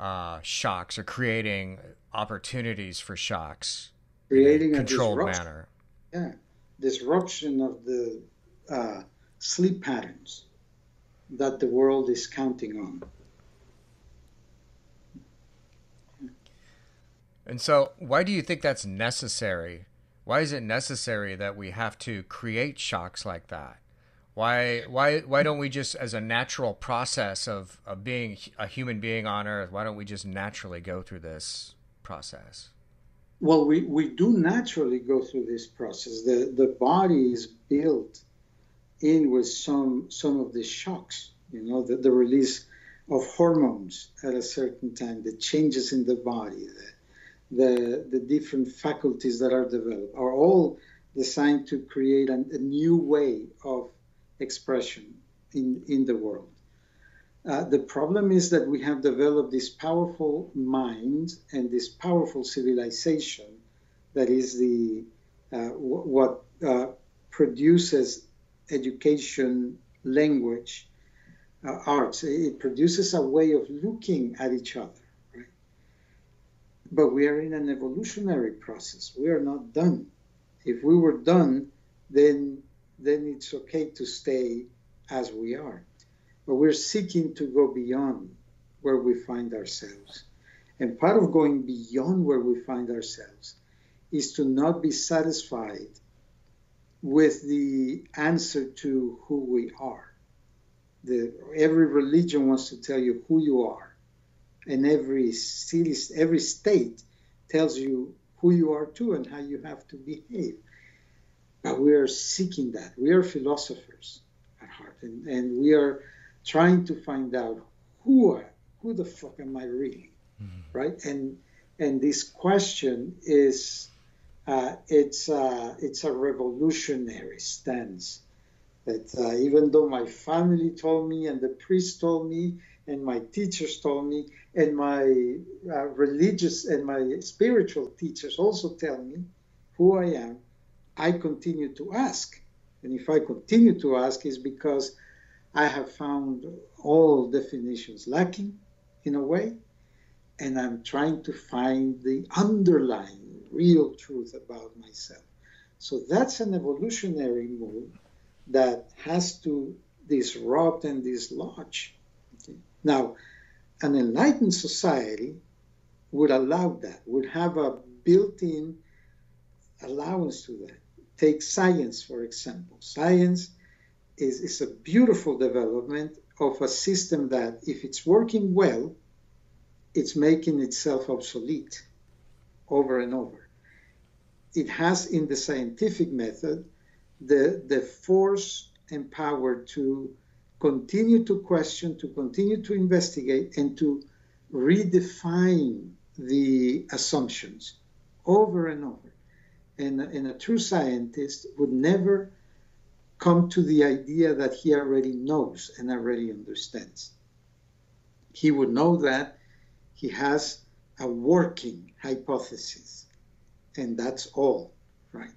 uh, shocks or creating opportunities for shocks, creating in a controlled manner. Yeah, disruption of the uh, sleep patterns that the world is counting on. And so, why do you think that's necessary? Why is it necessary that we have to create shocks like that? Why, why, why don't we just, as a natural process of, of being a human being on Earth, why don't we just naturally go through this process? Well, we, we do naturally go through this process. The, the body is built in with some, some of the shocks, you know, the, the release of hormones at a certain time, the changes in the body, the, the, the different faculties that are developed are all designed to create an, a new way of expression in, in the world. Uh, the problem is that we have developed this powerful mind and this powerful civilization that is the uh, w- what uh, produces education, language, uh, arts. It produces a way of looking at each other. Right? But we are in an evolutionary process. We are not done. If we were done, then then it's okay to stay as we are. But we're seeking to go beyond where we find ourselves. And part of going beyond where we find ourselves is to not be satisfied with the answer to who we are. The, every religion wants to tell you who you are, and every city, every state tells you who you are too and how you have to behave. But we are seeking that. We are philosophers at heart, and, and we are trying to find out who who the fuck am I really, mm-hmm. right? And and this question is uh, it's uh, it's a revolutionary stance that uh, even though my family told me and the priest told me and my teachers told me and my uh, religious and my spiritual teachers also tell me who I am, I continue to ask. And if I continue to ask, is because I have found all definitions lacking in a way, and I'm trying to find the underlying real truth about myself. So that's an evolutionary move that has to disrupt and dislodge. Okay? Now, an enlightened society would allow that, would have a built in allowance to that. Take science, for example. Science is, is a beautiful development of a system that, if it's working well, it's making itself obsolete over and over. It has, in the scientific method, the, the force and power to continue to question, to continue to investigate, and to redefine the assumptions over and over and, and a true scientist would never come to the idea that he already knows and already understands. He would know that he has a working hypothesis, and that's all, right?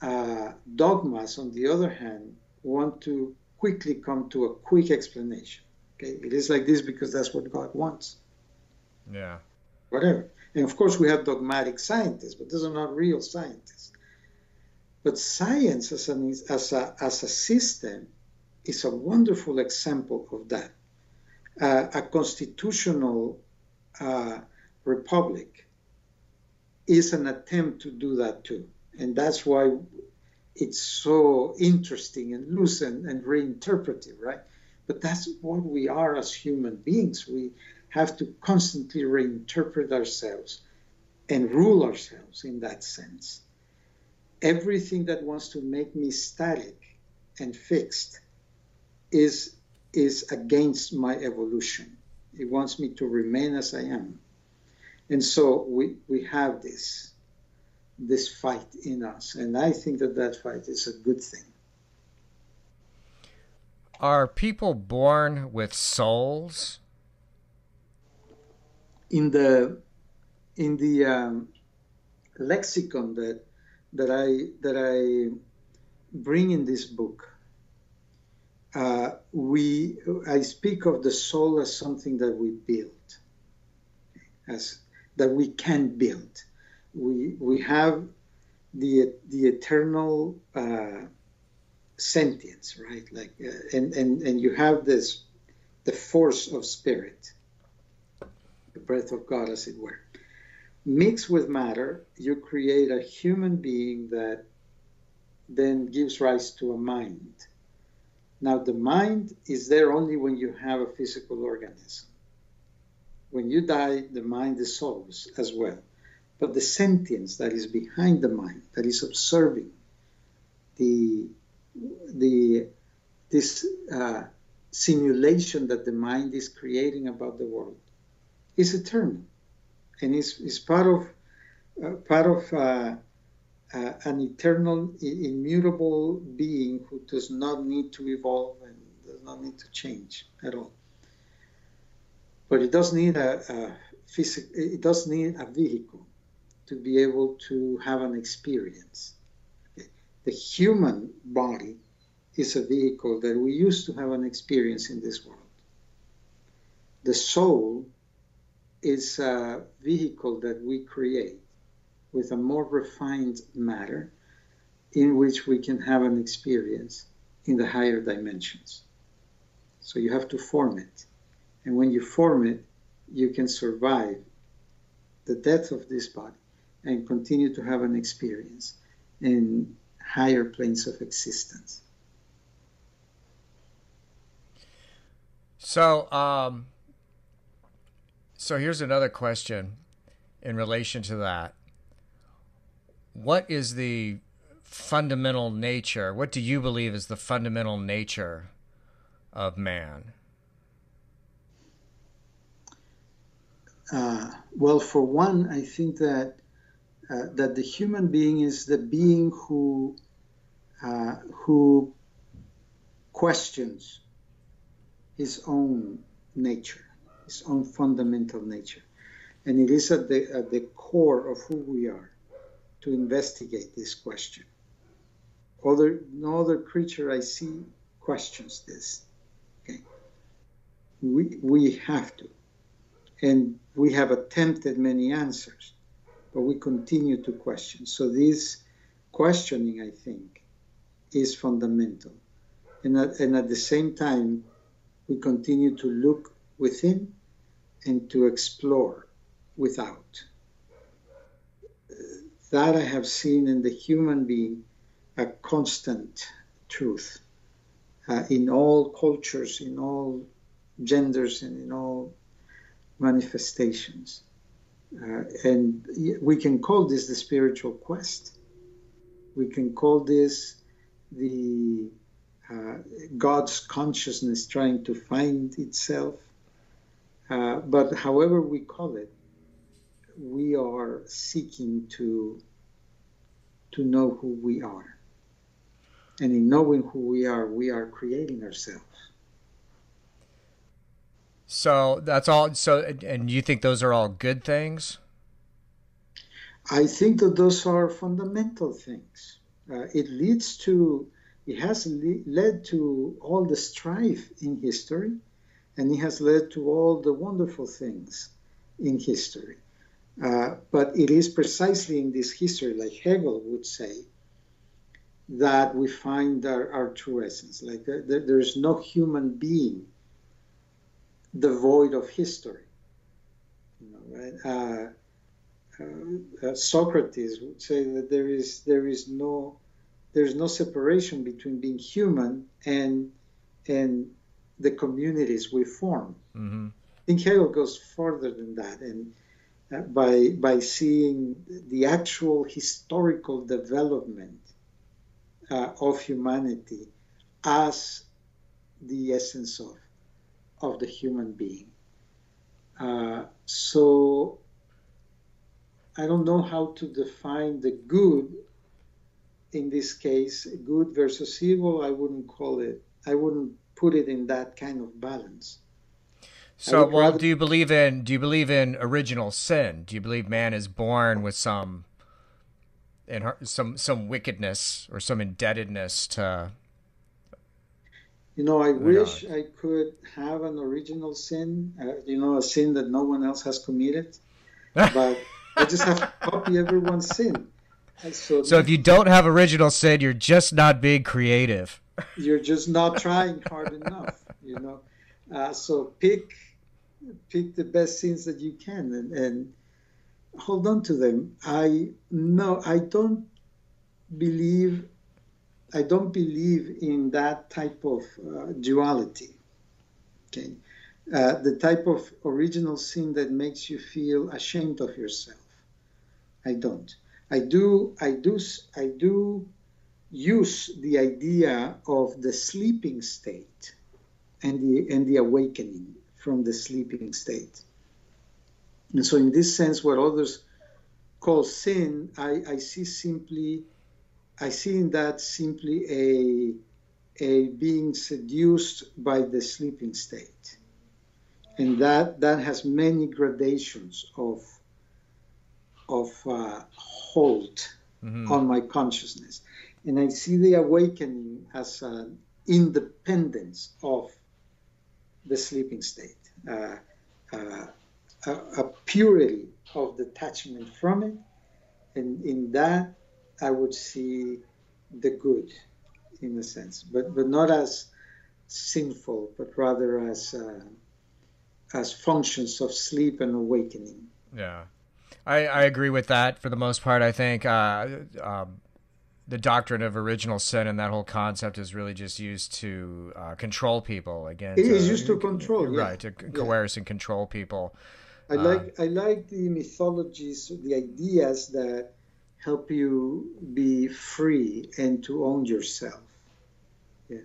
Uh, dogmas, on the other hand, want to quickly come to a quick explanation. Okay, it is like this because that's what God wants. Yeah. Whatever. And of course, we have dogmatic scientists, but those are not real scientists. But science as, an, as, a, as a system is a wonderful example of that. Uh, a constitutional uh, republic is an attempt to do that too. And that's why it's so interesting and loose and, and reinterpretive, right? But that's what we are as human beings. We have to constantly reinterpret ourselves and rule ourselves in that sense. Everything that wants to make me static and fixed is, is against my evolution. It wants me to remain as I am. And so we, we have this, this fight in us. And I think that that fight is a good thing. Are people born with souls in the in the um, lexicon that that I that I bring in this book, uh, we I speak of the soul as something that we build, as that we can build. We we have the the eternal uh, sentience, right? Like uh, and and and you have this the force of spirit the breath of God, as it were. Mixed with matter, you create a human being that then gives rise to a mind. Now, the mind is there only when you have a physical organism. When you die, the mind dissolves as well. But the sentience that is behind the mind, that is observing the, the, this uh, simulation that the mind is creating about the world, is eternal and is, is part of uh, part of uh, uh, an eternal, immutable being who does not need to evolve and does not need to change at all. But it does need a, a physical, it does need a vehicle to be able to have an experience. Okay. The human body is a vehicle that we use to have an experience in this world. The soul is a vehicle that we create with a more refined matter in which we can have an experience in the higher dimensions. So you have to form it. And when you form it, you can survive the death of this body and continue to have an experience in higher planes of existence. So, um, so here's another question in relation to that. What is the fundamental nature? What do you believe is the fundamental nature of man? Uh, well, for one, I think that uh, that the human being is the being who uh, who questions his own nature its own fundamental nature. And it is at the, at the core of who we are to investigate this question. Other, no other creature I see questions this. Okay. We, we have to. And we have attempted many answers, but we continue to question. So this questioning, I think, is fundamental. And at, and at the same time, we continue to look within and to explore without. That I have seen in the human being a constant truth uh, in all cultures, in all genders, and in all manifestations. Uh, and we can call this the spiritual quest. We can call this the uh, God's consciousness trying to find itself uh, but however we call it, we are seeking to to know who we are. And in knowing who we are, we are creating ourselves. So that's all. So, and you think those are all good things? I think that those are fundamental things. Uh, it leads to, it has le- led to all the strife in history and it has led to all the wonderful things in history. Uh, but it is precisely in this history, like Hegel would say, that we find our, our true essence. Like there, there, there's no human being devoid of history. You know, right? Uh, uh, uh, Socrates would say that there is there is no there's no separation between being human and and the communities we form. Mm-hmm. I think Hegel goes further than that, and uh, by by seeing the actual historical development uh, of humanity as the essence of of the human being. Uh, so I don't know how to define the good in this case, good versus evil. I wouldn't call it. I wouldn't put it in that kind of balance. So, well, rather... do you believe in do you believe in original sin? Do you believe man is born with some in some some wickedness or some indebtedness to? You know, I wish I could have an original sin. Uh, you know, a sin that no one else has committed, but I just have to copy everyone's sin. So, so if you don't have original sin, you're just not being creative you're just not trying hard enough you know uh, so pick pick the best scenes that you can and, and hold on to them. I no, I don't believe. I don't believe in that type of uh, duality. Okay, uh, the type of original sin that makes you feel ashamed of yourself. I don't. I do. I do. I do use the idea of the sleeping state and the and the awakening from the sleeping state. And so, in this sense, what others call sin, I, I see simply, I see in that simply a a being seduced by the sleeping state, and that that has many gradations of of uh, hold mm-hmm. on my consciousness, and I see the awakening as an independence of the sleeping state. Uh, uh, a, a purity of detachment from it. And in that, I would see the good, in a sense, but, but not as sinful, but rather as uh, as functions of sleep and awakening. Yeah, I, I agree with that for the most part. I think uh, um, the doctrine of original sin and that whole concept is really just used to uh, control people. Again, it to, is used to control, right? Yeah. To coerce yeah. and control people. I uh, like I like the mythologies, the ideas that help you be free and to own yourself. Yeah.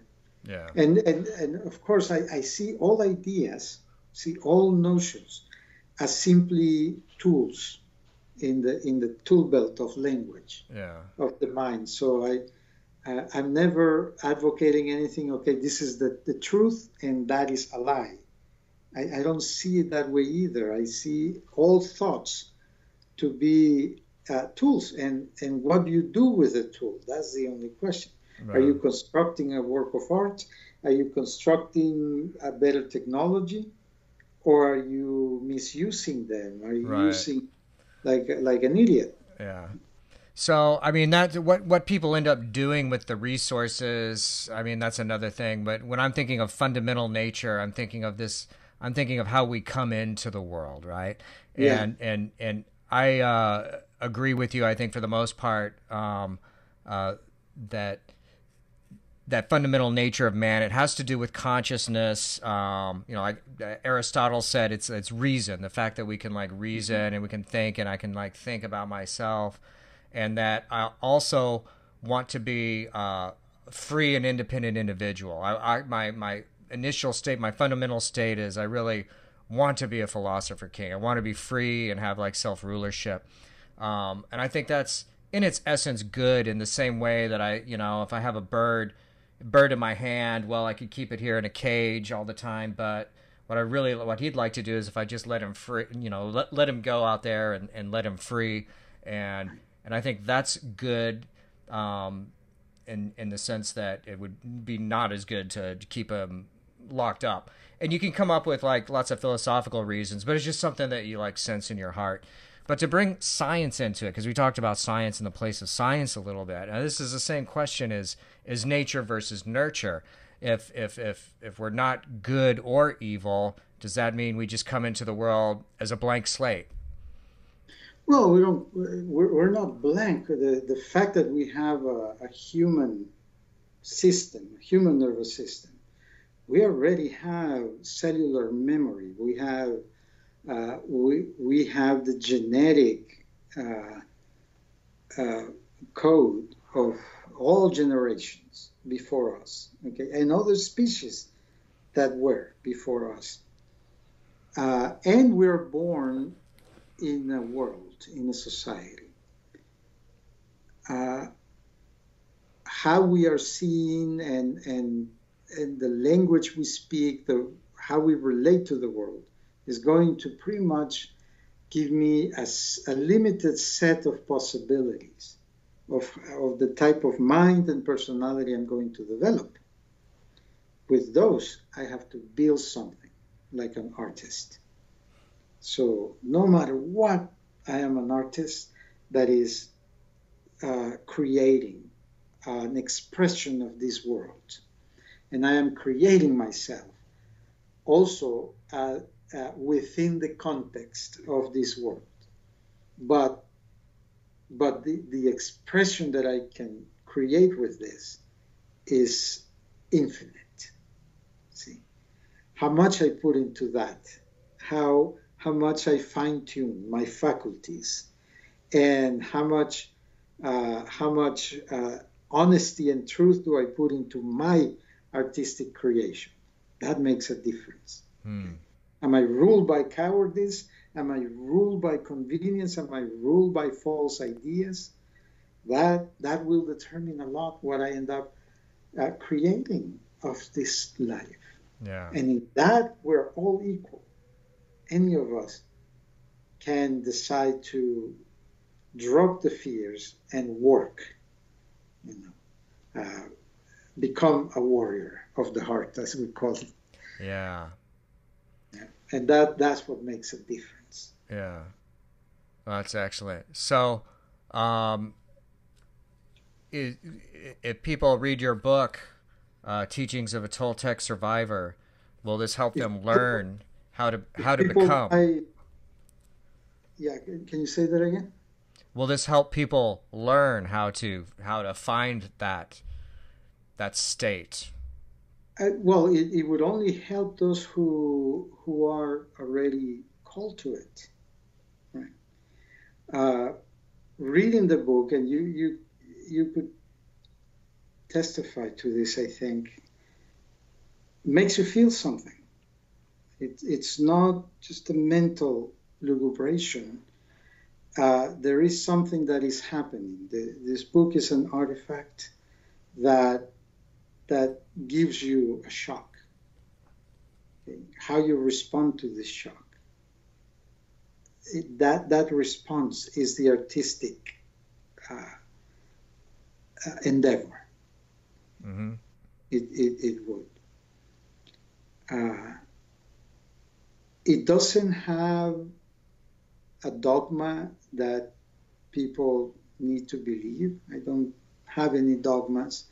Yeah. And and and of course I, I see all ideas, see all notions as simply tools in the in the tool belt of language yeah. of the mind. So I uh, I'm never advocating anything. Okay, this is the, the truth and that is a lie. I, I don't see it that way either. I see all thoughts to be uh, tools, and and what do you do with a tool? That's the only question. Right. Are you constructing a work of art? Are you constructing a better technology, or are you misusing them? Are you right. using like like an idiot? Yeah. So I mean that what what people end up doing with the resources. I mean that's another thing. But when I'm thinking of fundamental nature, I'm thinking of this I'm thinking of how we come into the world, right? Yeah. And and and I uh, agree with you. I think for the most part um, uh, that that fundamental nature of man it has to do with consciousness. Um, you know, like Aristotle said, it's it's reason. The fact that we can like reason and we can think, and I can like think about myself, and that I also want to be uh, free and independent individual. I, I my my initial state, my fundamental state is I really want to be a philosopher king. I want to be free and have like self rulership. Um, and I think that's in its essence good in the same way that I, you know, if I have a bird, bird in my hand, well, I could keep it here in a cage all the time. But what I really, what he'd like to do is if I just let him free, you know, let, let him go out there and, and let him free. And, and I think that's good. Um, in, in the sense that it would be not as good to keep him locked up. And you can come up with like lots of philosophical reasons, but it's just something that you like sense in your heart. But to bring science into it, because we talked about science in the place of science a little bit. Now this is the same question: is is nature versus nurture? If if if if we're not good or evil, does that mean we just come into the world as a blank slate? Well, we don't. We're, we're not blank. The the fact that we have a, a human system, a human nervous system, we already have cellular memory. We have uh, we we have the genetic uh, uh, code of all generations before us, okay, and other species that were before us, uh, and we're born in a world, in a society. Uh, how we are seen and and and the language we speak, the how we relate to the world, is going to pretty much give me a, a limited set of possibilities of, of the type of mind and personality I'm going to develop. With those, I have to build something like an artist. So, no matter what, I am an artist that is uh, creating an expression of this world and I am creating myself also uh, uh, within the context of this world. but but the, the expression that I can create with this is infinite. See how much I put into that, how how much I fine tune my faculties, and how much uh, how much uh, honesty and truth do I put into my artistic creation. That makes a difference. Hmm. Am I ruled by cowardice? Am I ruled by convenience? Am I ruled by false ideas? That that will determine a lot what I end up uh, creating of this life. Yeah. And in that, we're all equal. Any of us can decide to drop the fears and work. You know, uh, become a warrior of the heart, as we call it. Yeah. And that that's what makes a difference. Yeah. Well, that's excellent. So, um, if, if people read your book, uh, "Teachings of a Toltec Survivor," will this help them learn how to how to become? I, yeah, can you say that again? Will this help people learn how to how to find that that state? Uh, well, it, it would only help those who who are already called to it. Right. Uh, reading the book, and you you you could testify to this. I think makes you feel something. It, it's not just a mental lucubration. Uh, there is something that is happening. The, this book is an artifact that that gives you a shock. Okay? How you respond to this shock. It, that that response is the artistic uh, uh, endeavor. Mm-hmm. It, it, it would. Uh, it doesn't have a dogma that people need to believe. I don't have any dogmas.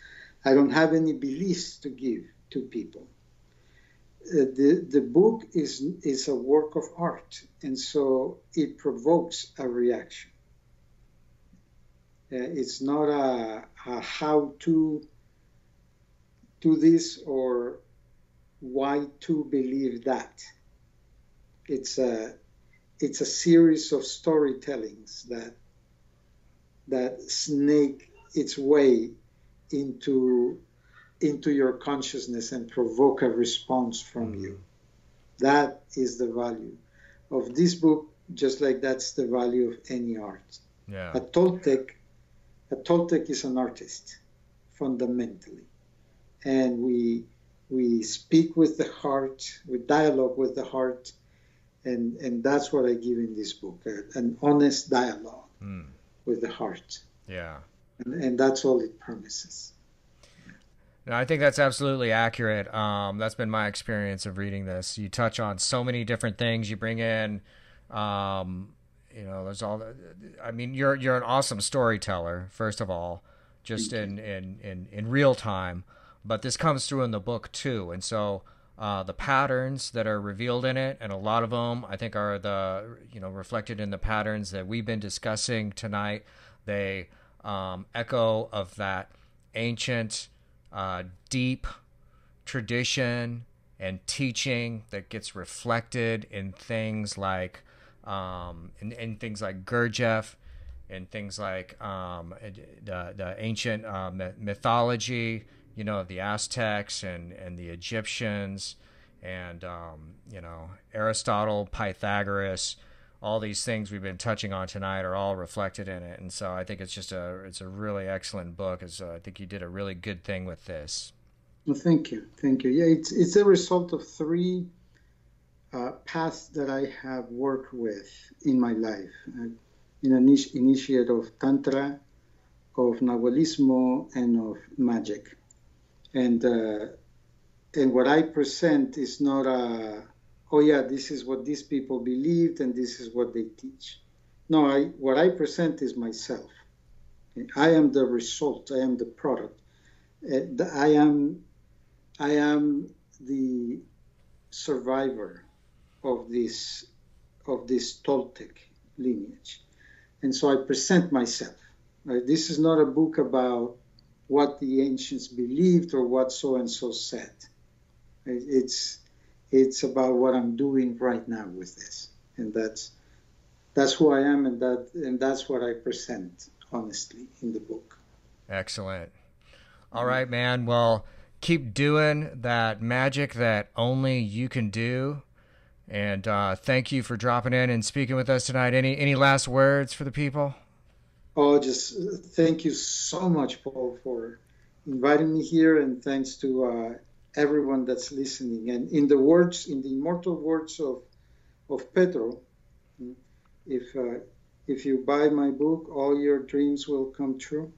I don't have any beliefs to give to people. Uh, the, the book is, is a work of art, and so it provokes a reaction. Uh, it's not a, a how to do this or why to believe that. It's a it's a series of storytellings that that snake its way into into your consciousness and provoke a response from mm-hmm. you. That is the value of this book, just like that's the value of any art. Yeah. A Toltec, a Toltec is an artist, fundamentally, and we we speak with the heart, we dialogue with the heart, and and that's what I give in this book, an honest dialogue mm. with the heart. Yeah and, and that's all it promises. No, I think that's absolutely accurate. Um, that's been my experience of reading this. You touch on so many different things. You bring in, um, you know, there's all. I mean, you're you're an awesome storyteller. First of all, just in, in in in real time, but this comes through in the book too. And so uh, the patterns that are revealed in it, and a lot of them, I think, are the you know reflected in the patterns that we've been discussing tonight. They um, echo of that ancient, uh, deep tradition and teaching that gets reflected in things like um, in, in things like Gurdjieff and things like um, the, the ancient uh, mythology, you know, the Aztecs and, and the Egyptians and, um, you know, Aristotle, Pythagoras, all these things we've been touching on tonight are all reflected in it, and so I think it's just a it's a really excellent book. As uh, I think you did a really good thing with this. Well, thank you, thank you. Yeah, it's it's a result of three uh, paths that I have worked with in my life. Uh, in an initiate of Tantra, of Nahualismo, and of magic, and uh, and what I present is not a oh yeah, this is what these people believed and this is what they teach. No, I, what I present is myself. I am the result. I am the product. Uh, I am, I am the survivor of this, of this Toltec lineage. and so I present myself. Right? This is not a book about what the ancients believed or what so and so said. It's it's about what I'm doing right now with this, and that's that's who I am, and that and that's what I present honestly in the book. Excellent. All right, man. Well, keep doing that magic that only you can do. And uh, thank you for dropping in and speaking with us tonight. Any any last words for the people? Oh, just thank you so much, Paul, for inviting me here, and thanks to uh, everyone that's listening. And in the words, in the immortal words of of Pedro, if uh, if you buy my book, all your dreams will come true.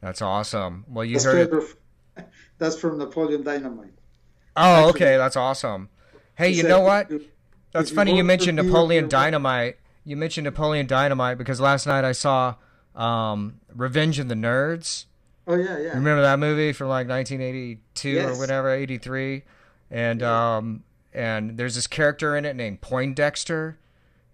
That's awesome. Well, you that's heard Pedro, it. That's from Napoleon Dynamite. Oh, Actually, okay, that's awesome. Hey, you know what? That's funny you mentioned Napoleon Dynamite. You mentioned Napoleon Dynamite because last night I saw um, Revenge of the Nerds. Oh yeah, yeah. Remember that movie from like 1982 yes. or whatever, 83, and yeah. um, and there's this character in it named Poindexter,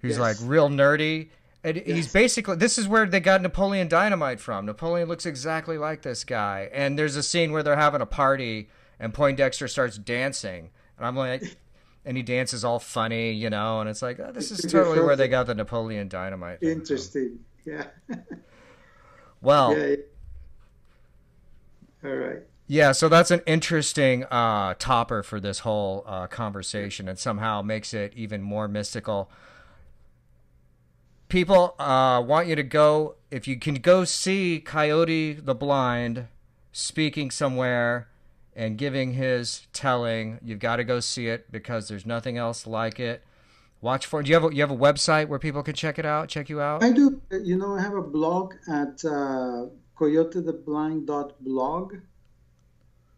who's yes. like real nerdy. And yes. he's basically this is where they got Napoleon Dynamite from. Napoleon looks exactly like this guy. And there's a scene where they're having a party and Poindexter starts dancing. And I'm like and he dances all funny, you know, and it's like oh, this is totally where they got the Napoleon Dynamite. Interesting. Yeah. well, yeah, all right. Yeah, so that's an interesting uh, topper for this whole uh, conversation, and somehow makes it even more mystical. People uh, want you to go if you can go see Coyote the Blind speaking somewhere and giving his telling. You've got to go see it because there's nothing else like it. Watch for. Do you have a, you have a website where people can check it out, check you out? I do. You know, I have a blog at uh, coyotetheblind.blog.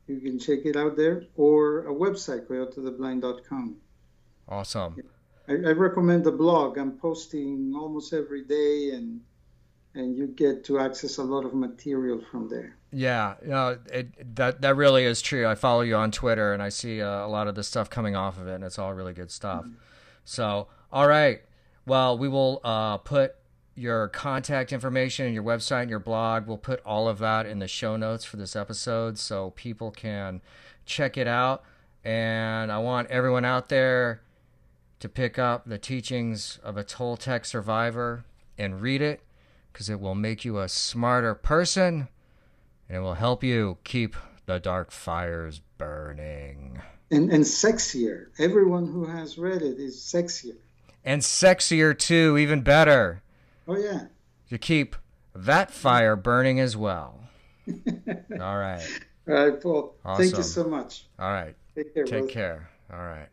You can check it out there, or a website, coyotetheblind.com. Awesome. I, I recommend the blog. I'm posting almost every day, and and you get to access a lot of material from there. Yeah, know, it, that that really is true. I follow you on Twitter, and I see uh, a lot of the stuff coming off of it, and it's all really good stuff. Mm-hmm. So, all right, well, we will uh, put your contact information and your website and your blog. We'll put all of that in the show notes for this episode so people can check it out. And I want everyone out there to pick up the teachings of a Toltec survivor and read it because it will make you a smarter person and it will help you keep the dark fires burning. And, and sexier. Everyone who has read it is sexier. And sexier too, even better. Oh yeah. To keep that fire burning as well. All right. All right, Paul. Awesome. Thank you so much. All right. Take care. Take care. All right.